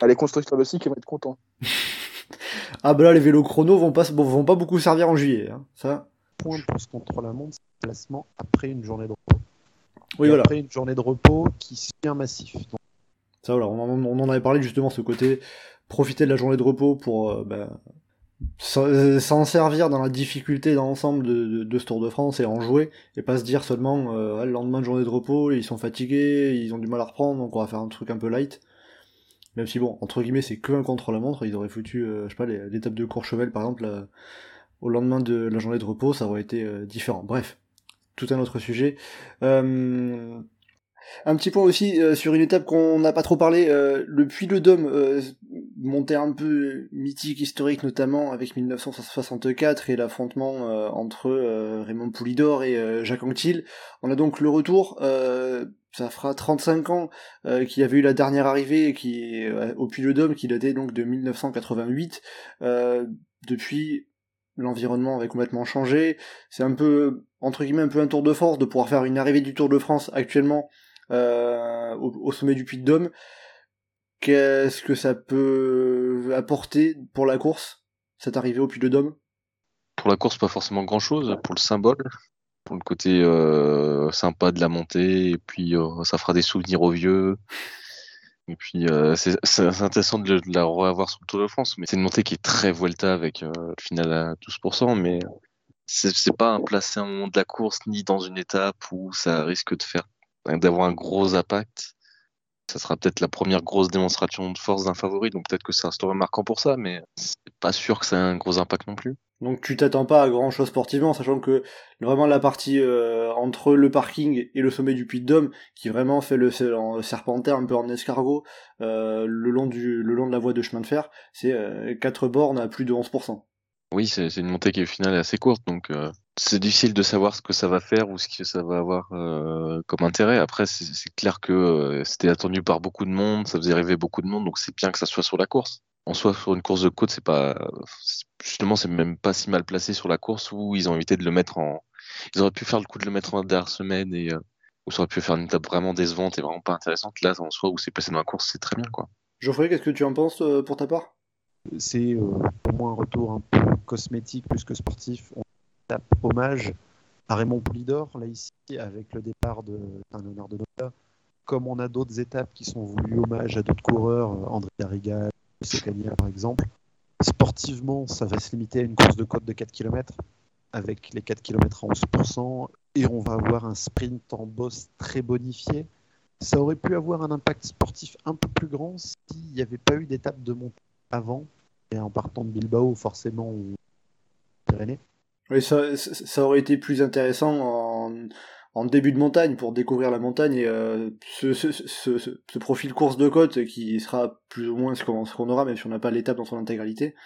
ah, les constructeurs de ski qui vont être contents. Ah bah là les vélos chrono vont pas, vont pas beaucoup servir en juillet, hein. ça. Point pour ce contre-la-montre, c'est le placement après une journée de repos. Oui Et voilà. Après une journée de repos qui suit un massif. Donc, Ça, voilà, on en, on en avait parlé justement, ce côté profiter de la journée de repos pour euh, s'en euh, s'en servir dans la difficulté dans l'ensemble de, de, de ce Tour de France et en jouer, et pas se dire seulement euh, Ah, le lendemain de journée de repos, ils sont fatigués, ils ont du mal à reprendre, donc on va faire un truc un peu light. Même si bon, entre guillemets, c'est que un contre-la-montre, ils auraient foutu, euh, je sais pas, les- l'étape de Courchevel par exemple, au lendemain de la journée de repos, ça aurait été euh, différent. Bref, tout un autre sujet. Euh, un petit point aussi euh, sur une étape qu'on n'a pas trop parlé, euh, le Puy le Dôme, euh, montée un peu mythique, historique notamment avec 1964 et l'affrontement euh, entre euh, Raymond Poulidor et euh, Jacques Anquetil. On a donc le retour, euh, ça fera 35 ans euh, qu'il y avait eu la dernière arrivée qui euh, au Puy le Dôme qui datait donc de 1988. Euh, depuis l'environnement avait complètement changé. C'est un peu entre guillemets un peu un tour de force de pouvoir faire une arrivée du Tour de France actuellement euh, au, sommet du Puy de Dôme. Qu'est-ce que ça peut apporter pour la course, cette arrivée au Puy de Dôme? Pour la course, pas forcément grand-chose. Pour le symbole, pour le côté euh, sympa de la montée, et puis euh, ça fera des souvenirs aux vieux. Et puis euh, c'est intéressant de, la revoir sur le Tour de France, mais c'est une montée qui est très Vuelta avec euh, le final à 12%, mais c'est pas un moment de la course ni dans une étape où ça risque de faire d'avoir un gros impact. Ça sera peut-être la première grosse démonstration de force d'un favori, donc peut-être que ça restera marquant pour ça, mais c'est pas sûr que ça ait un gros impact non plus. Donc tu t'attends pas à grand chose sportivement, sachant que vraiment la partie euh, entre le parking et le sommet du Puy de Dôme, qui vraiment fait le, c'est en serpentaire un peu en escargot, euh, le, long du, le long de la voie de chemin de fer, c'est euh, 4 bornes à plus de 11%. Oui, c'est une montée qui au final est assez courte, donc euh, c'est difficile de savoir ce que ça va faire ou ce que ça va avoir euh, comme intérêt. Après, c'est clair que euh, c'était attendu par beaucoup de monde, ça faisait rêver beaucoup de monde, donc c'est bien que ça soit sur la course. En soi, sur une course de côte, c'est pas justement, c'est même pas si mal placé sur la course où ils ont évité de le mettre en. Ils auraient pu faire le coup de le mettre en dernière semaine et euh, où ça aurait pu faire une étape vraiment décevante et vraiment pas intéressante. Là, en soi, où c'est placé dans la course, c'est très bien, quoi. Geoffrey, qu'est-ce que tu en penses euh, pour ta part? C'est euh, pour moi un retour un peu cosmétique plus que sportif. On tape hommage à Raymond Poulidor, là ici, avec le départ de- honneur de Nota. Comme on a d'autres étapes qui sont voulues hommage à d'autres coureurs, euh, André Garriga, Secania par exemple. Sportivement, ça va se limiter à une course de côte de 4 km, avec les 4 km à 11%, et on va avoir un sprint en bosse très bonifié. Ça aurait pu avoir un impact sportif un peu plus grand s'il n'y avait pas eu d'étape de montée avant, et en partant de Bilbao, forcément, ou Pyrénées. Oui, ça, aurait été plus intéressant en, début de montagne pour découvrir la montagne et euh, ce, ce, ce, profil course de côte qui sera plus ou moins ce qu'on aura, même si on n'a pas l'étape dans son intégralité.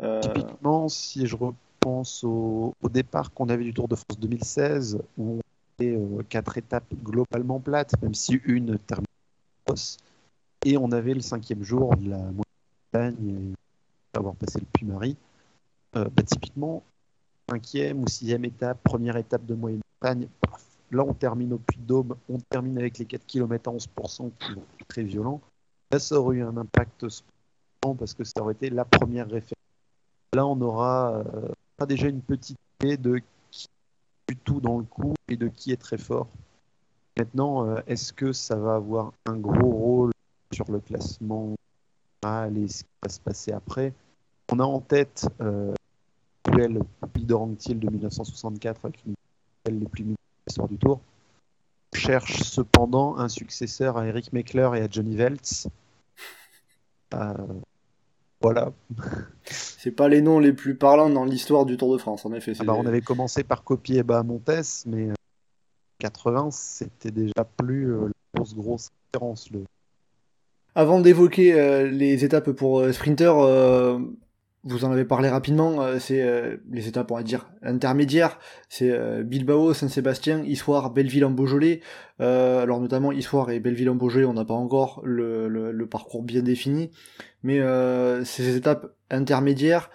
Euh, Typiquement, si je repense au, départ qu'on avait du Tour de France 2016, où on avait euh, quatre étapes globalement plates, même si une termine et on avait le cinquième jour de la montagne, et avoir passé le Puy-Marie, euh, bah, typiquement, cinquième ou sixième étape, première étape de moyenne montagne, là on termine au Puy-de-Dôme, on termine avec les 4 km à 11% qui très violents. Là, ça aurait eu un impact sportivement parce que ça aurait été la première référence. Là, on aura euh, déjà une petite idée de qui est du tout dans le coup et de qui est très fort. Maintenant, euh, est-ce que ça va avoir un gros rôle sur le classement? Général et ce qui va se passer après On a en tête euh, duel Leader Anctil de 1964 avec une des les plus mythiques de du Tour. Cherche cependant un successeur à Eric Meckler et à Johnny Veltz. Euh, Voilà. C'est pas les noms les plus parlants dans l'histoire du Tour de France, en effet. Ah bah, on avait commencé par copier Eba Montes, mais 80, c'était déjà plus la grosse, grosse différence. Le... Avant d'évoquer euh, les étapes pour euh, sprinter, euh, vous en avez parlé rapidement, c'est les étapes, on va dire, intermédiaires. C'est Bilbao, Saint-Sébastien, Issoire, Belleville en Beaujolais. alors notamment Issoire et Belleville en Beaujolais, on n'a pas encore le, le, parcours bien défini. Mais ces étapes intermédiaires,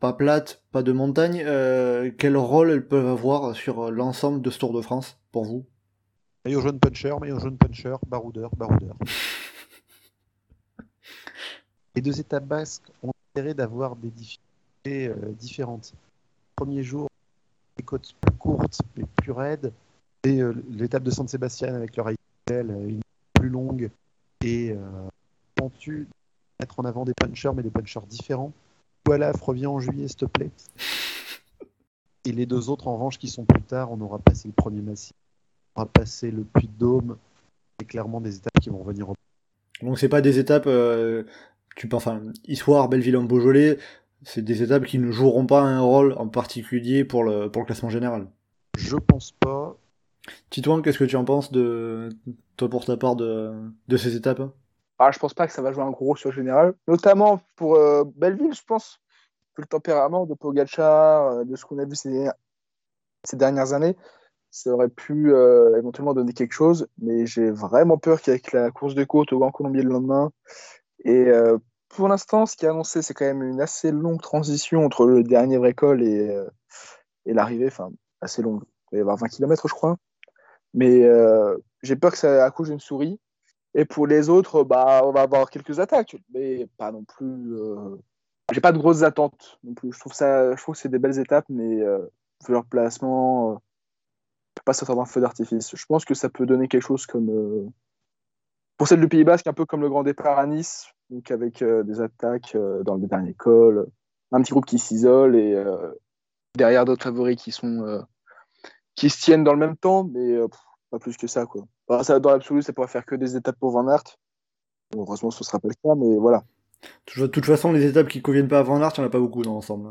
pas plates, pas de montagne, quel rôle elles peuvent avoir sur l'ensemble de ce Tour de France pour vous? Maillot jaune puncher, maillot jaune puncher, baroudeur, baroudeur. Les deux étapes basques ont intérêt d'avoir des difficultés euh, différentes. premier jour, les côtes plus courtes mais plus raides, et euh, l'étape de San Sébastien avec leur euh, une plus longue et euh, tu mettre en avant des punchers mais des punchers différents. Voilà, reviens en juillet s'il te plaît. Et les deux autres en revanche qui sont plus tard, on aura passé le premier massif, on aura passé le Puy de Dôme, c'est clairement des étapes qui vont venir. Donc c'est pas des étapes tu penses, enfin, Histoire, Belleville en Beaujolais, c'est des étapes qui ne joueront pas un rôle en particulier pour le, pour le classement général. Je pense pas. Titouan, qu'est-ce que tu en penses de toi pour ta part de, de ces étapes ah, Je pense pas que ça va jouer un gros rôle sur le général, notamment pour euh, Belleville, je pense. Le tempérament de Pogacar, euh, de ce qu'on a vu ces, ces dernières années, ça aurait pu euh, éventuellement donner quelque chose, mais j'ai vraiment peur qu'avec la course de côte au Grand Colombier le lendemain, et euh, pour l'instant, ce qui est annoncé, c'est quand même une assez longue transition entre le dernier vrai et, euh, et l'arrivée, enfin, assez longue. Il va y avoir 20 km, je crois. Mais euh, j'ai peur que ça accouche d'une souris. Et pour les autres, bah, on va avoir quelques attaques, mais pas non plus. J'ai pas de grosses attentes non plus. Je trouve, ça, je trouve que c'est des belles étapes, mais vu leur placement, ne peut pas sortir d'un feu d'artifice. Je pense que ça peut donner quelque chose comme. pour celle du Pays Basque, un peu comme le grand départ à Nice, donc avec euh, des attaques euh, dans le dernier col, un petit groupe qui s'isole et euh, derrière d'autres favoris qui sont qui se tiennent dans le même temps, mais pas plus que ça quoi. ça, dans l'absolu, ça pourrait faire que des étapes pour Van Aert. heureusement, ce sera pas le cas, mais voilà. De toute façon, les étapes qui conviennent pas à Van Aert, il n'y en a pas beaucoup dans l'ensemble.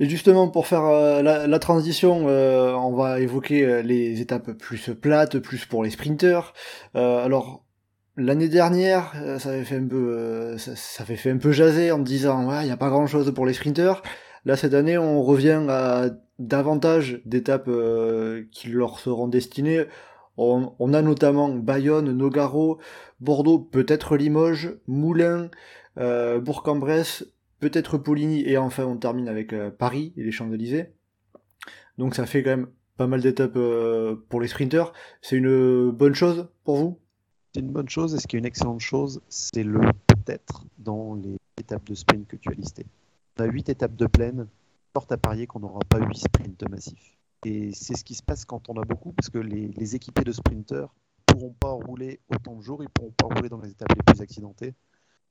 Et justement, pour faire la, transition, on va évoquer les étapes plus plates, plus pour les sprinters. alors, L'année dernière, euh, ça avait fait un peu, euh, ça, avait fait un peu jaser en disant ouais, il n'y a pas grand chose pour les sprinters. Là cette année, on revient à davantage d'étapes euh, qui leur seront destinées. On, a notamment Bayonne, Nogaro, Bordeaux, peut-être Limoges, Moulins, Bourg-en-Bresse, peut-être Poligny, et enfin on termine avec Paris et les Champs-Élysées. Donc ça fait quand même pas mal d'étapes pour les sprinters. C'est une bonne chose pour vous? C'est une bonne chose. Et ce qui est une excellente chose, c'est le peut-être dans les étapes de sprint que tu as listées. On a 8 étapes de plaine, porte à parier qu'on n'aura pas 8 sprints massifs. Et c'est ce qui se passe quand on a beaucoup, parce que les, équipés de sprinteurs ne pourront pas rouler autant de jours, ils ne pourront pas rouler dans les étapes les plus accidentées.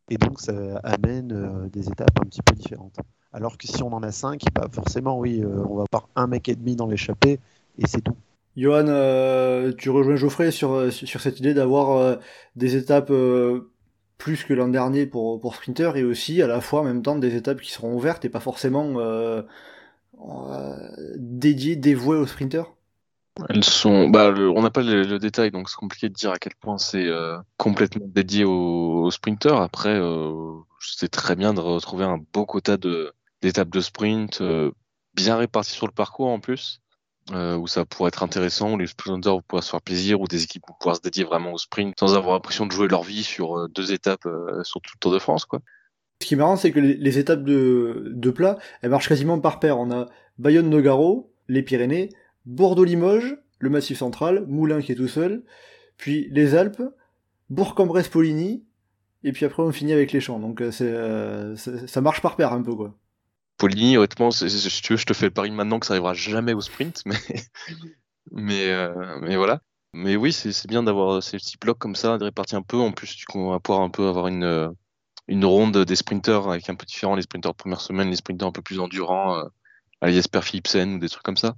Et donc ça amène euh, des étapes un petit peu différentes. Alors que si on en a 5, bah forcément, oui, euh, on va avoir un mec et demi dans l'échappée, et c'est tout. Johan, euh, tu rejoins Geoffrey sur, euh, sur cette idée d'avoir euh, des étapes plus que l'an dernier pour, pour Sprinter et aussi à la fois en même temps des étapes qui seront ouvertes et pas forcément dédiées, dévouées aux sprinters Elles sont. Bah, on n'a pas le, détail, donc c'est compliqué de dire à quel point c'est complètement dédié aux, sprinters. Après, c'est très bien de retrouver un beau quota d'étapes de sprint bien réparties sur le parcours en plus. Euh, où ça pourrait être intéressant, où les sprinters pouvoir se faire plaisir, où des équipes vont pouvoir se dédier vraiment au sprint sans avoir l'impression de jouer leur vie sur euh, deux étapes euh, sur tout le Tour de France. Quoi. Ce qui est marrant, c'est que les, étapes de, de, plat, elles marchent quasiment par paire. On a Bayonne-Nogaro, les Pyrénées, Bordeaux-Limoges, le Massif central, Moulins qui est tout seul, puis les Alpes, Bourg-en-Bresse-Poligny, et puis après on finit avec les champs. Donc c'est, ça marche par paire un peu quoi. Poligny, honnêtement, si tu veux, je te fais le pari maintenant que ça arrivera jamais au sprint, mais, mais, euh, mais voilà. Mais oui, c'est bien d'avoir ces petits blocs comme ça, de répartir un peu. En plus, tu vas pouvoir un peu avoir une, une ronde des sprinters avec un peu différent, les sprinters de première semaine, les sprinters un peu plus endurants, euh, à Jesper Philipsen ou des trucs comme ça.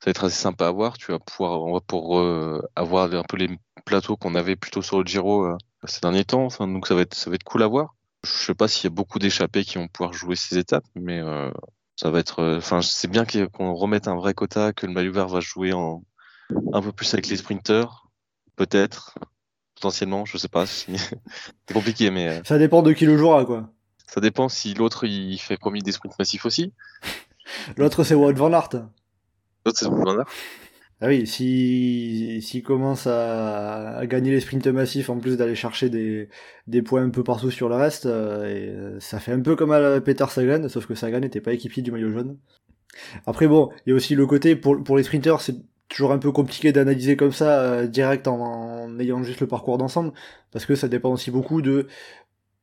Ça va être assez sympa à voir. Tu vas pouvoir, on va pour euh, avoir un peu les plateaux qu'on avait plutôt sur le Giro ces derniers temps. donc ça va être, ça va être cool à voir. Je sais pas s'il y a beaucoup d'échappés qui vont pouvoir jouer ces étapes, mais euh, ça va être. euh, Enfin, c'est bien qu'on remette un vrai quota, que le maillot vert va jouer en un peu plus avec les sprinters, peut-être, potentiellement, je sais pas. si- c'est compliqué, mais euh, Ça dépend de qui le jouera, quoi. ça dépend si l'autre il fait promis des sprints massifs aussi. L'autre, c'est Wout van Aert. L'autre c'est Van Aert. Ah oui, si s'il commence à, gagner les sprints massifs en plus d'aller chercher des, des points un peu partout sur le reste, euh, euh, ça fait un peu comme à Peter Sagan, sauf que Sagan n'était pas équipier du maillot jaune. Après bon, il y a aussi le côté pour pour les sprinters, c'est toujours un peu compliqué d'analyser comme ça euh, direct en, ayant juste le parcours d'ensemble, parce que ça dépend aussi beaucoup de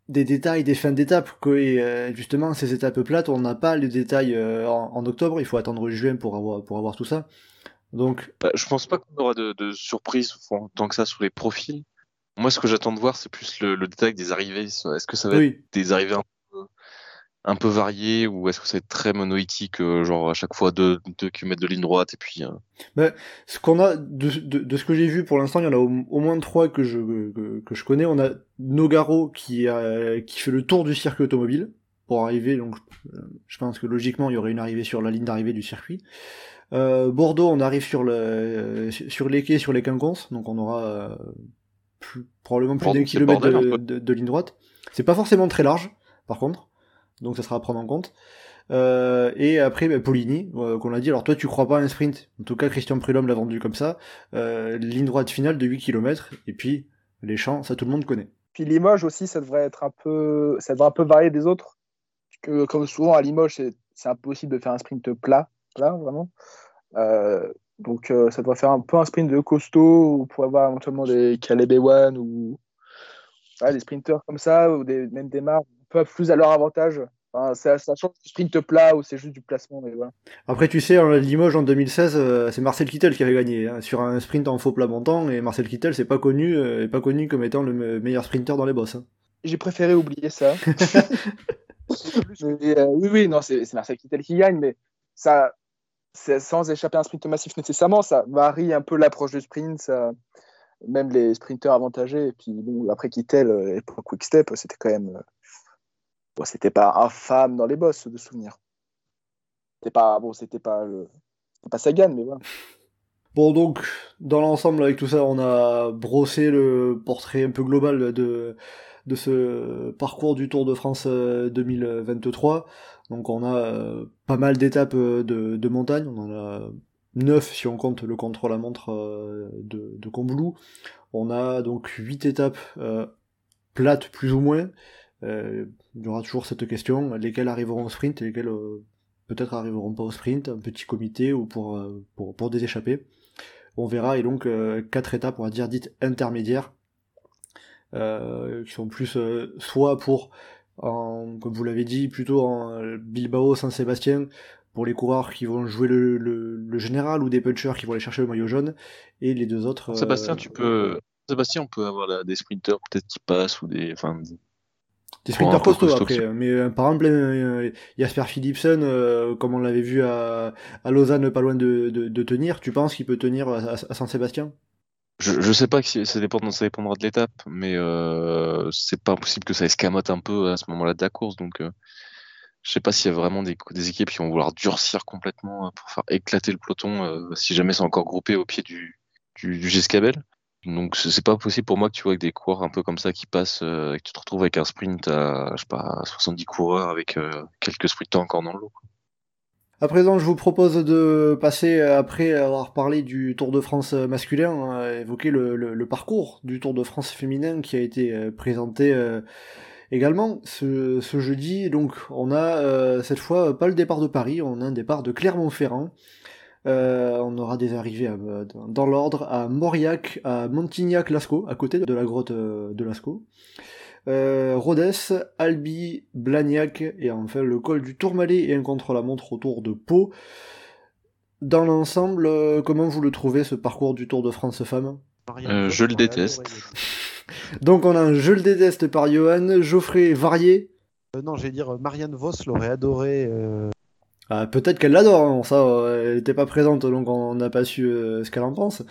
des détails des fins d'étape. euh, justement, ces étapes plates, on n'a pas les détails en, en octobre, il faut attendre juin pour avoir pour avoir tout ça. Donc Bah, je pense pas qu'on aura de, de surprises enfin, tant que ça sur les profils. Moi, ce que j'attends de voir, c'est plus le, le détail des arrivées. Est-ce que ça va être des arrivées un peu, un peu variées ou est-ce que ça va être très monoïtique, euh, genre à chaque fois 2 km de ligne droite et puis euh, ce qu'on a de, de, de ce que j'ai vu pour l'instant, il y en a au, au moins trois que je que, que je connais. On a Nogaro qui a, qui fait le tour du circuit automobile pour arriver. Donc, euh, je pense que logiquement, il y aurait une arrivée sur la ligne d'arrivée du circuit. Euh, Bordeaux, on arrive sur le sur les quais, sur les quinconces, donc on aura euh, plus, probablement plus d'un kilomètre bordel, de, de, de ligne droite. C'est pas forcément très large, par contre, donc ça sera à prendre en compte. Euh, et après, bah, Poligny, euh, qu'on l'a dit. Alors toi, tu crois pas à un sprint En tout cas, Christian Prudhomme l'a vendu comme ça. Euh, ligne droite finale de 8 km, et puis les champs, ça tout le monde connaît. Puis Limoges aussi, ça devrait être un peu, ça devrait un peu varier des autres. Que, comme souvent à Limoges, c'est impossible de faire un sprint plat, plat vraiment. Euh, donc euh, ça devrait faire un peu un sprint de costaud pour avoir éventuellement des Caleb Ewan ou ouais, des sprinters comme ça, ou des, même des marques un peu plus à leur avantage. Enfin, ça, ça change du sprint plat ou c'est juste du placement, mais voilà. Après, tu sais, en Limoges en 2016, euh, c'est Marcel Kittel qui avait gagné hein, sur un sprint en faux plat montant, et Marcel Kittel, c'est pas connu, euh, est pas connu comme étant le me- meilleur sprinter dans les bosses. hein. J'ai préféré oublier ça. Mais, oui, oui, non, c'est Marcel Kittel qui gagne, mais ça, sans échapper à un sprint massif nécessairement, ça varie un peu l'approche du sprint, ça, même les sprinteurs avantagés. Et puis après Kittel, euh, pour Quick Step, c'était quand même, euh, bon, c'était pas infâme dans les bosses de souvenir. C'était pas, bon, c'était pas, le- pas Sagan, mais voilà. Bon, donc, dans l'ensemble, avec tout ça, on a brossé le portrait un peu global de, de ce parcours du Tour de France euh, 2023. Donc, on a euh, pas mal d'étapes euh, de, montagne. On en a neuf si on compte le contre-la-montre euh, de, de. On a donc huit étapes plates plus ou moins. Il y aura toujours cette question lesquelles arriveront au sprint et lesquelles peut-être arriveront pas au sprint, un petit comité ou pour, pour, des échappées. On verra, et donc quatre étapes, on va dire, dites intermédiaires, qui sont plus soit pour, en, comme vous l'avez dit, plutôt en euh, Bilbao, Saint-Sébastien, pour les coureurs qui vont jouer le, le, le général ou des punchers qui vont aller chercher le maillot jaune, et les deux autres. euh, Sébastien, tu peux. Sébastien, on peut avoir là, des sprinters peut-être qui passent ou des. Enfin, Des un sprinters costauds costaud, après, mais euh, par exemple euh, Jasper Philipsen, euh, comme on l'avait vu à, à Lausanne, pas loin de, de, de tenir, tu penses qu'il peut tenir à, à- à Saint-Sébastien je, je sais pas que ça, dépend, ça dépendra de l'étape, mais euh, c'est pas impossible que ça escamote un peu à ce moment-là de la course. Donc, euh, je sais pas s'il y a vraiment des, équipes qui vont vouloir durcir complètement euh, pour faire éclater le peloton euh, si jamais c'est encore groupé au pied du, du, du Giscabel. Donc, c'est pas possible pour moi que tu vois avec des coureurs un peu comme ça qui passent euh, et que tu te retrouves avec un sprint à, je sais pas, à 70 coureurs avec quelques sprinters encore dans le lot. quoi. À présent, je vous propose de passer, euh, après avoir parlé du Tour de France euh, masculin, à évoquer le, parcours du Tour de France féminin qui a été euh, présenté euh, également ce, jeudi. Donc, on a euh, cette fois pas le départ de Paris, on a un départ de Clermont-Ferrand. Euh, on aura des arrivées euh, dans- l'ordre à Mauriac, à Montignac-Lascaux, à côté de la grotte euh, de Lascaux. Euh, Rhodes, Albi, Blagnac et enfin le col du Tourmalet et un contre-la-montre autour de Pau. Dans l'ensemble, euh, comment vous le trouvez ce parcours du Tour de France femmes Marianne Euh, je le déteste. Donc on a un Je le déteste par Johan, Geoffrey Varié. Euh, non, j'allais dire Marianne Vos l'aurait adoré. Euh, Ah, Peut-être qu'elle l'adore, hein, ça, euh, elle n'était pas présente, donc on n'a pas su euh, ce qu'elle en pense.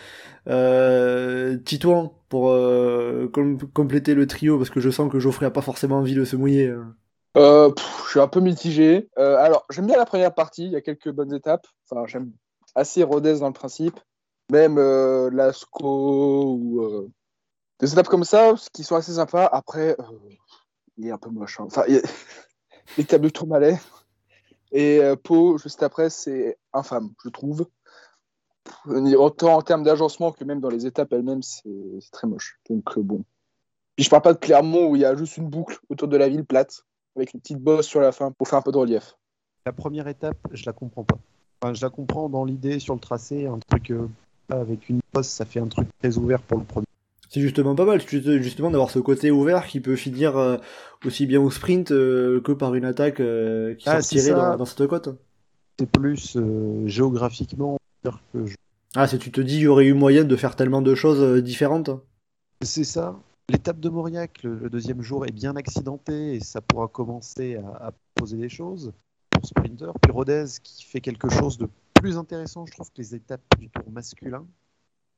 Euh, Titouan, pour euh, com- compléter le trio, parce que je sens que Geoffrey a pas forcément envie de se mouiller. hein. Je suis un peu mitigé. Alors, j'aime bien la première partie, il y a quelques bonnes étapes. Enfin, j'aime assez Rodez dans le principe. Même Lascaux ou des étapes comme ça qui sont assez sympas. Après, il est un peu moche. hein. Enfin, il y a- l'étape de Tourmalet et euh, Pau, juste après, c'est infâme, je trouve. Autant en termes d'agencement que même dans les étapes elles-mêmes, c'est très moche. Donc, euh, bon. Puis je parle pas de Clermont où il y a juste une boucle autour de la ville plate avec une petite bosse sur la fin pour faire un peu de relief. La première étape, je la comprends pas. Je la comprends dans l'idée sur le tracé, un truc euh, avec une bosse, ça fait un truc très ouvert pour le premier. C'est justement pas mal, ju- justement, d'avoir ce côté ouvert qui peut finir euh, aussi bien au sprint euh, que par une attaque euh, qui Ah, sortirait ça. dans, dans cette côte. C'est plus géographiquement dire que je- Ah, c'est tu te dis, il y aurait eu moyen de faire tellement de choses différentes. c'est ça. L'étape de Mauriac, le, le deuxième jour, est bien accidentée et ça pourra commencer à, à poser des choses pour Sprinter. Puis Rodez qui fait quelque chose de plus intéressant, je trouve, que les étapes du tour masculin.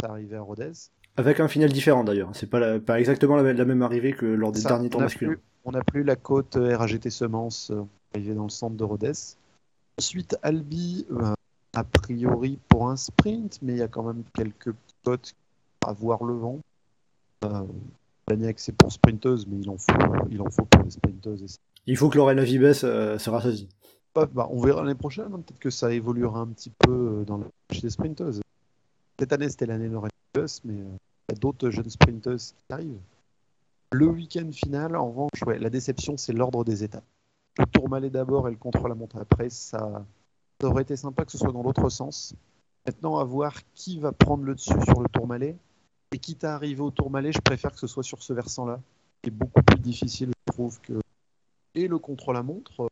C'est arrivé à Rodez. Avec un final différent d'ailleurs. C'est pas, la- pas exactement la, même- la même arrivée que lors des Ça, derniers n'a masculins. plus, on n'a plus la côte euh, RAGT Semence euh, arrivée dans le centre de Rodez. Ensuite, Albi, euh, a priori pour un sprint, mais il y a quand même quelques côtes à voir le vent. Euh, Blagnac, c'est pour sprinteuse, mais il en faut, il en faut pour les sprinteuses. Il faut que Lorena Vibes se rassasie. Bah, bah, on verra l'année prochaine, hein, peut-être que ça évoluera un petit peu dans la chez des sprinteuses. Cette année, c'était l'année Lorraine Mais euh, il y a d'autres jeunes sprinteuses qui arrivent. Le week-end final, en revanche, ouais, la déception, c'est l'ordre des étapes. Le tourmalet d'abord et le contre-la-montre après, ça, aurait été sympa que ce soit dans l'autre sens. Maintenant, à voir qui va prendre le dessus sur le tourmalet. Et quitte à arriver au tourmalet, je préfère que ce soit sur ce versant-là. qui est beaucoup plus difficile, je trouve, que. Et le contre-la-montre,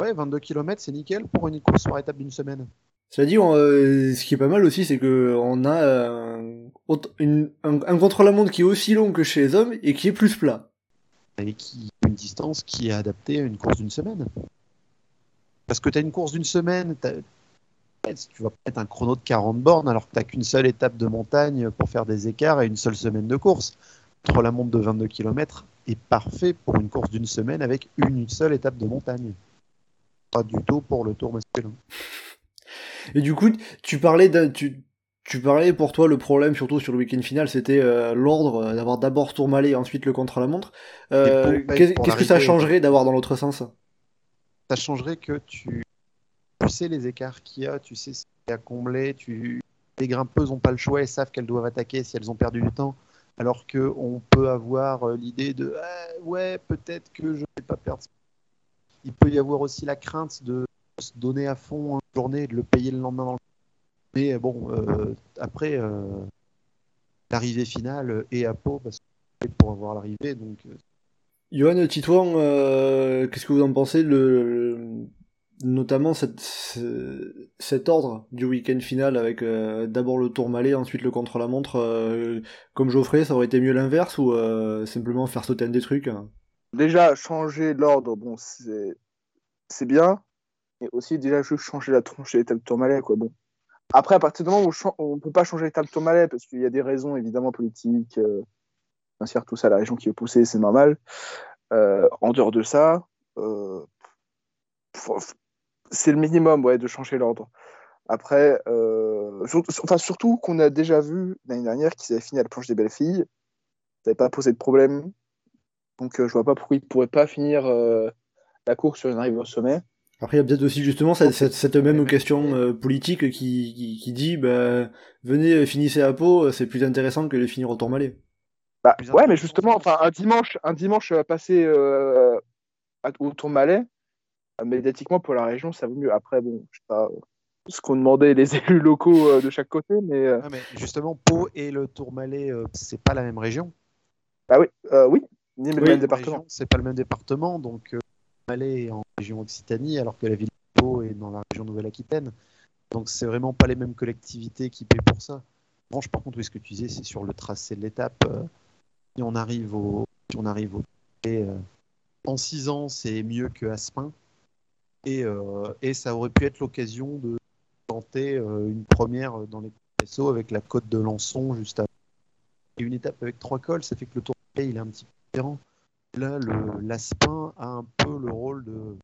ouais, 22 km, c'est nickel pour une course par étape d'une semaine. Cela dit, euh, ce qui est pas mal aussi, c'est que on a une- un, un contre-la-montre qui est aussi long que chez les hommes et qui est plus plat. et qui une distance qui est adaptée à une course d'une semaine. Parce que tu as une course d'une semaine, tu vas pas mettre un chrono de 40 bornes alors que tu qu'une seule étape de montagne pour faire des écarts et une seule semaine de course. Entre la montre de 22 km est parfait pour une course d'une semaine avec une seule étape de montagne. Pas du tout pour le tour masculin. Et du coup, tu parlais d'un, tu, tu parlais pour toi le problème surtout sur le week-end final, c'était euh, l'ordre euh, d'avoir d'abord Tourmalet et ensuite le contre-la-montre. Euh, Et Qu'est-ce que ça changerait d'avoir dans l'autre sens? Ça changerait que tu, tu sais les écarts qu'il y a, tu sais ce qu'il y a à combler, tu... les grimpeuses n'ont pas le choix, elles savent qu'elles doivent attaquer si elles ont perdu du temps, alors que on peut avoir l'idée de Ah, ouais peut-être que je ne vais pas perdre. Il peut y avoir aussi la crainte de se donner à fond une journée et de le payer le lendemain dans le mais bon, euh, après, euh, l'arrivée finale est à Pau parce que pour avoir l'arrivée, donc euh, Johan Titouan, euh, qu'est-ce que vous en pensez le, le- notamment cette, ce- cet ordre du week-end final avec euh, d'abord le Tourmalet, ensuite le contre-la-montre, euh, comme Geoffrey, ça aurait été mieux l'inverse ou euh, simplement faire sauter un des trucs? Hein Déjà, changer l'ordre, bon, c'est c'est bien. Et aussi, déjà, juste changer la tronche et l'étape de Tourmalet, quoi. Bon. Après, à partir du moment où on on peut pas changer l'étape de Tourmalet, parce qu'il y a des raisons évidemment politiques, euh, financières, tout ça, la région qui est poussée, c'est normal. Euh, en dehors de ça, euh, c'est le minimum, ouais, de changer l'ordre. Après, euh, enfin, surtout qu'on a déjà vu l'année dernière qu'ils avaient fini à la planche des belles filles. Ça n'avait pas posé de problème. Donc, je vois pas pourquoi ils pourraient pas finir la course sur une arrivée au sommet. Après, il y a peut-être aussi justement cette, cette, cette même question euh, politique qui, qui, qui dit bah, venez, euh, finissez à Pau, euh, c'est plus intéressant que de finir au Tourmalet. Bah, ouais, mais justement, enfin, un dimanche, un dimanche passé euh, au Tourmalet, médiatiquement pour la région, ça vaut mieux. Après, bon, je sais pas ce qu'ont demandé les élus locaux euh, de chaque côté, mais euh, Ah, mais justement, Pau et le Tourmalet, euh, c'est pas la même région? bah oui, euh, oui, ni le même département. C'est pas le même département, donc est en région Occitanie, alors que la ville de Pau est dans la région Nouvelle-Aquitaine. Donc c'est vraiment pas les mêmes collectivités qui paient pour ça. Je par contre, oui, ce que tu disais, c'est sur le tracé de l'étape. euh, si on arrive au, si on arrive au et, euh, en 6 ans, c'est mieux que Aspin. Et, euh, et ça aurait pu être l'occasion de tenter une première dans les SO avec la côte de Lançon juste avant. Et une étape avec trois cols, ça fait que le tour il est un petit peu différent. Là, le- l'Aspin a un peu le rôle de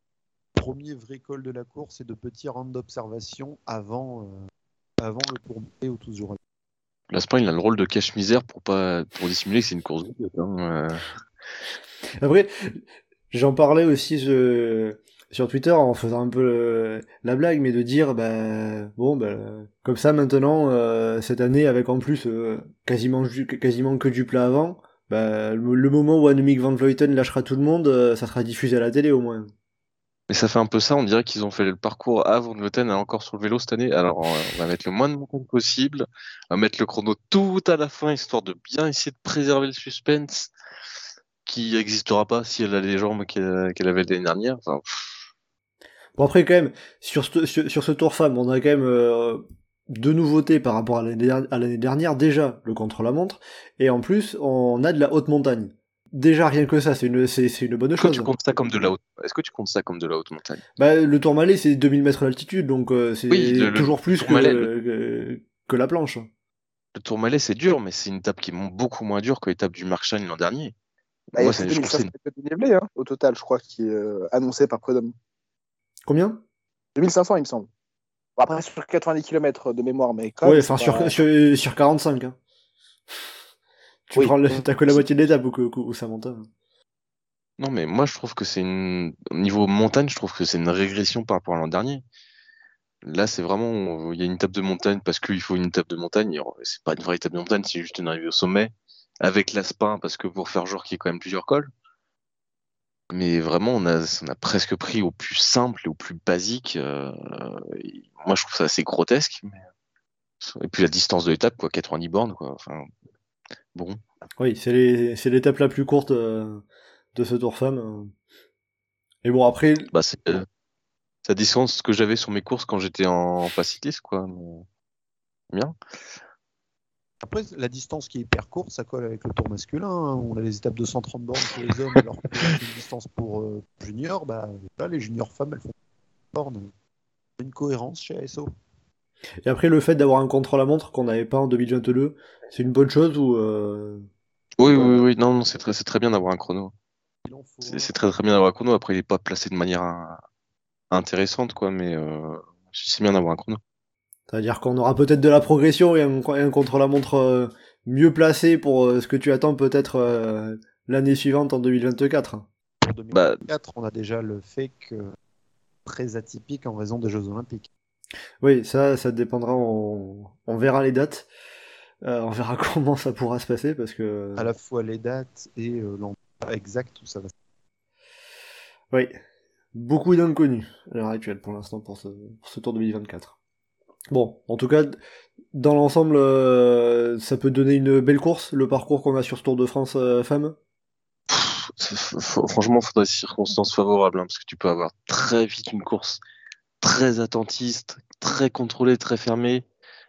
premier vrai col de la course et de petit round d'observation avant, euh, avant le tour B où tout. L'Aspin, il a le rôle de cache-misère pour pas pour dissimuler que c'est une course hein, euh. Après, j'en parlais aussi je- sur Twitter en faisant un peu le- la blague, mais de dire, bah, bon, bah, comme ça maintenant, euh, cette année, avec en plus euh, quasiment, ju- quasiment que du plat avant, bah, le, le moment où Annemiek van Vleuten lâchera tout le monde, euh, ça sera diffusé à la télé au moins. Mais ça fait un peu ça, on dirait qu'ils ont fait le parcours avant de Vleuten encore sur le vélo cette année. Alors on va mettre le moins de montagne possible, on va mettre le chrono tout à la fin, histoire de bien essayer de préserver le suspense qui n'existera pas si elle a les jambes qu'elle avait l'année dernière. Enfin, Bon après quand même, sur ce, sur, sur ce tour femme, on a quand même euh, deux nouveautés par rapport à l'année dernière. Déjà, le contre-la-montre, et en plus, on a de la haute montagne. Déjà, rien que ça, c'est une, c'est, une bonne Est-ce que chose. tu comptes ça comme de la haute Est-ce que tu comptes ça comme de la haute montagne? Bah, le Tourmalet, c'est 2000 mètres d'altitude, donc euh, c'est Oui, toujours plus que, Tourmalet, que, que la planche. Le Tourmalet, c'est dur, mais c'est une étape qui est beaucoup moins dure que l'étape du Markstein l'an dernier. Bah, Moi, c'est- plus je de trouve que 2500 mètres de dénivelé, hein, au total, je crois, qui est euh, annoncé par Prud'homme. Combien? 2500, il me semble. Bon, après, sur 90 km de mémoire, mais quand même. Ouais, c'est enfin, pas- sur, sur, sur 45. Hein. Tu Oui. prends le- t'as que la moitié de l'étape où ça monte. hein. Non, mais moi, je trouve que c'est une. Au niveau montagne, je trouve que c'est une régression par rapport à l'an dernier. Là, c'est vraiment. Il y a une étape de montagne parce qu'il faut une étape de montagne. C'est pas une vraie étape de montagne, c'est juste une arrivée au sommet avec l'Aspin parce que pour faire genre qu'il y ait quand même plusieurs cols. Mais vraiment, on a, on a presque pris au plus simple et au plus basique. euh, moi, je trouve ça assez grotesque. mais- Et puis la distance de l'étape, quoi, 90 bornes, quoi. Enfin, bon. Oui, c'est les- c'est l'étape la plus courte euh, de ce Tour femme. euh. Et bon, après, Bah, c'est euh, la distance que j'avais sur mes courses quand j'étais en faciliste, quoi. mais- Bien. Après, la distance qui est hyper courte, ça colle avec le tour masculin. hein. On a les étapes de 130 bornes pour les hommes, alors que une distance pour euh, juniors, bah, là, les juniors femmes, elles font bornes. Une cohérence chez ASO. et après le fait d'avoir un contre-la-montre qu'on n'avait pas en 2022, c'est une bonne chose ou euh, Oui, oui, oui, non, non, c'est très, c'est très bien d'avoir un chrono. Faut C'est très, très bien d'avoir un chrono. Après, il est pas placé de manière euh, intéressante, quoi, mais euh, c'est bien d'avoir un chrono. C'est-à-dire qu'on aura peut-être de la progression et un, un contre-la-montre euh, mieux placé pour euh, ce que tu attends peut-être euh, l'année suivante en 2024. Pour 2024, on a déjà le fait que très atypique en raison des Jeux Olympiques. Oui, ça, ça dépendra, on, on verra les dates, Euh, on verra comment ça pourra se passer parce que... À la fois les dates et euh, l'endroit exact où ça va se Oui, beaucoup d'inconnus à l'heure actuelle pour l'instant pour ce, pour ce tour 2024. Bon, en tout cas, dans l'ensemble, euh, ça peut donner une belle course, le parcours qu'on a sur ce Tour de France euh, femmes. Pff, f- f- franchement, il faudrait des circonstances favorables, hein, parce que tu peux avoir très vite une course très attentiste, très contrôlée, très fermée,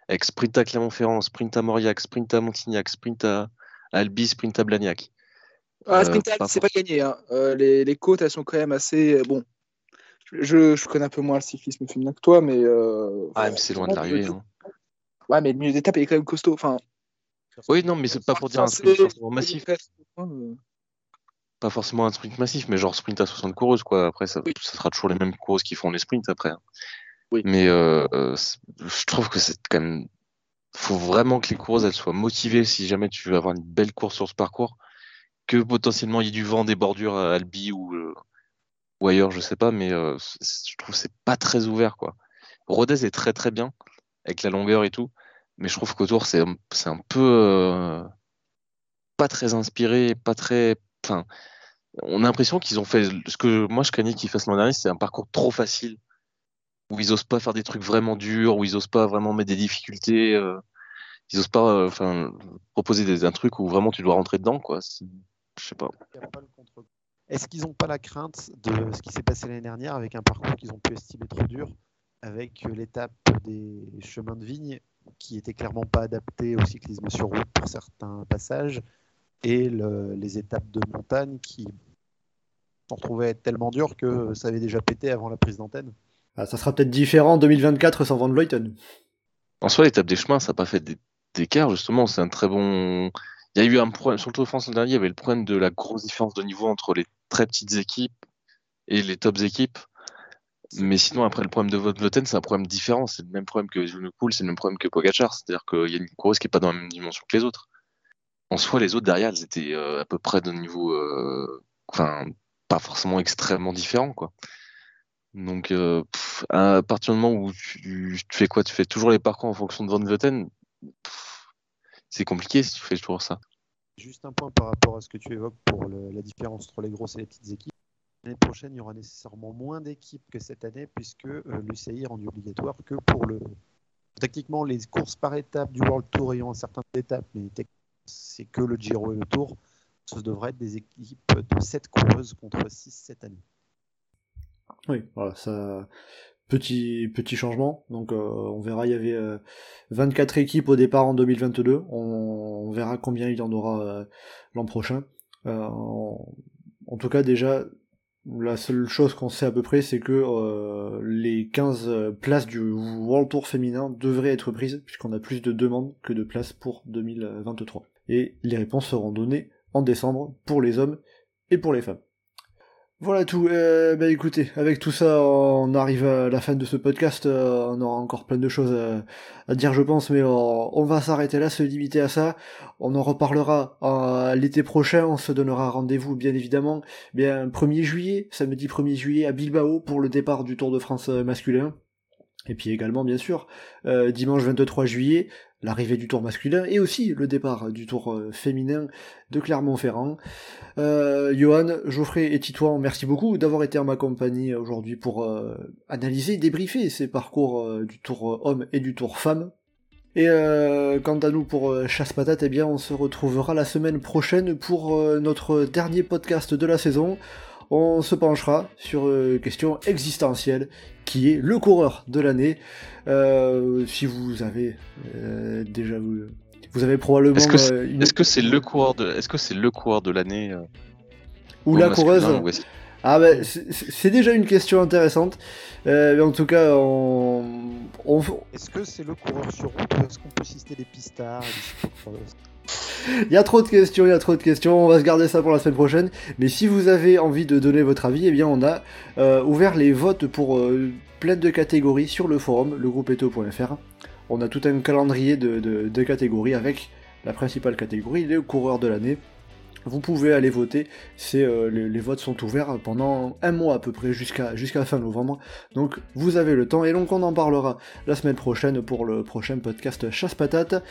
avec sprint à Clermont-Ferrand, sprint à Mauriac, sprint à Montignac, sprint à Albi, sprint à Blagnac. Ah, Euh, Sprintal, pas c'est pas gagné. Hein. Euh, les, les côtes, elles sont quand même assez. bon, je, je connais un peu moins le cyclisme féminin que toi, mais. Euh, Ah, mais c'est loin de l'arrivée. hein. Ouais, mais le milieu d'étape est quand même costaud. Enfin, Oui, non, mais c'est pas pour dire un sprint forcément massif. Pas forcément un sprint massif, mais genre sprint à 60 coureuses, quoi. Après, ça, Oui. ça sera toujours les mêmes coureuses qui font les sprints après. hein. Oui. Mais euh, euh, je trouve que c'est quand même. faut vraiment que les coureuses elles soient motivées si jamais tu veux avoir une belle course sur ce parcours. Que potentiellement il y ait du vent, des bordures à Albi ou, ou ailleurs, je sais pas, mais euh, je trouve que c'est pas très ouvert, quoi. Rodez est très très bien, avec la longueur et tout, mais je trouve qu'autour c'est un- un peu. euh, pas très inspiré, pas très. On a l'impression qu'ils ont fait ce que moi je craignais qu'ils fassent l'an dernier, c'est un parcours trop facile où ils osent pas faire des trucs vraiment durs, où ils osent pas vraiment mettre des difficultés, euh, ils osent pas, enfin, proposer un truc où vraiment tu dois rentrer dedans, quoi. Je sais pas. Est-ce qu'ils n'ont pas la crainte de ce qui s'est passé l'année dernière avec un parcours qu'ils ont pu estimer trop dur, avec euh, l'étape des chemins de vigne qui était clairement pas adaptée au cyclisme sur route pour certains passages, et le- les étapes de montagne qui s'en être tellement dur que ça avait déjà pété avant la prise d'antenne? Ah, ça sera peut-être différent en 2024 sans Van Vleuten. En soi, l'étape des chemins, ça n'a pas fait d'écart, justement. C'est un très bon. Il y a eu un problème, sur le Tour de France l'an dernier, il y avait le problème de la grosse différence de niveau entre les très petites équipes et les tops équipes. Mais sinon, après, le problème de Van Vleuten, c'est un problème différent. C'est le même problème que Pool, c'est le même problème que Pogacar. C'est-à-dire qu'il y a une coureuse qui n'est pas dans la même dimension que les autres. En soi, les autres derrière, elles étaient euh, à peu près d'un niveau. Euh, enfin, pas forcément extrêmement différent, quoi. Donc, euh, à partir du moment où tu, fais quoi? Tu fais toujours les parcours en fonction de Van C'est compliqué si tu fais toujours ça. Juste un point par rapport à ce que tu évoques pour la différence entre les grosses et les petites équipes. L'année prochaine, il y aura nécessairement moins d'équipes que cette année, puisque euh, l'UCI est rendu obligatoire que pour le. Techniquement, les courses par étapes du World Tour ayant certaines étapes, mais c'est que le Giro et le Tour, ce devrait être des équipes de 7 coureuses contre 6 cette année. Oui, voilà, ça. Petit, petit changement. Donc, euh, on verra, il y avait 24 euh, équipes au départ en 2022. On, verra combien il y en aura euh, l'an prochain. En, en, tout cas, déjà, la seule chose qu'on sait à peu près, c'est que les 15 places du World Tour féminin devraient être prises, puisqu'on a plus de demandes que de places pour 2023. Et les réponses seront données en décembre pour les hommes et pour les femmes. Voilà tout. Euh, bah écoutez, avec tout ça, on arrive à la fin de ce podcast. Euh, on aura encore plein de choses à, dire, je pense, mais on, va s'arrêter là, se limiter à ça. On en reparlera euh, l'été prochain. On se donnera rendez-vous, bien évidemment, bien 1er juillet, samedi 1er juillet à Bilbao pour le départ du Tour de France masculin. Et puis également, bien sûr, dimanche 23 juillet, l'arrivée du tour masculin et aussi le départ du tour euh, féminin de Clermont-Ferrand. Euh, Johan, Geoffrey et Titouan, merci beaucoup d'avoir été en ma compagnie aujourd'hui pour euh, analyser débriefer ces parcours euh, du tour homme et du tour femme. Et quant à nous pour Chasse Patate, eh bien on se retrouvera la semaine prochaine pour notre dernier podcast de la saison on se penchera sur une question existentielle qui est le coureur de l'année. Euh, si vous avez euh, déjà vous, vous avez probablement. Euh, est-ce que c'est le coureur de est-ce que c'est le coureur de l'année ou la coureuse ah ben, c'est déjà une question intéressante. mais en tout cas, on... Est-ce que c'est le coureur sur route ou est-ce qu'on peut citer des pistards il y a trop de questions, il y a trop de questions, on va se garder ça pour la semaine prochaine. Mais si vous avez envie de donner votre avis, eh bien on a euh, ouvert les votes pour euh, plein de catégories sur le forum, legroupeeto.fr. On a tout un calendrier de, de catégories avec la principale catégorie, les coureurs de l'année. Vous pouvez aller voter, c'est euh, les, votes sont ouverts pendant un mois à peu près jusqu'à jusqu'à fin novembre. Donc vous avez le temps et donc on en parlera la semaine prochaine pour le prochain podcast Chasse Patate.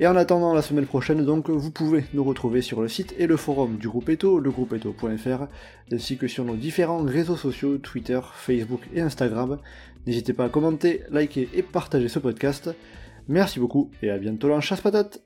Et en attendant la semaine prochaine, donc vous pouvez nous retrouver sur le site et le forum du groupe Eto, legroupeeto.fr, ainsi que sur nos différents réseaux sociaux, Twitter, Facebook et Instagram. N'hésitez pas à commenter, liker et partager ce podcast. Merci beaucoup et à bientôt dans Chasse Patate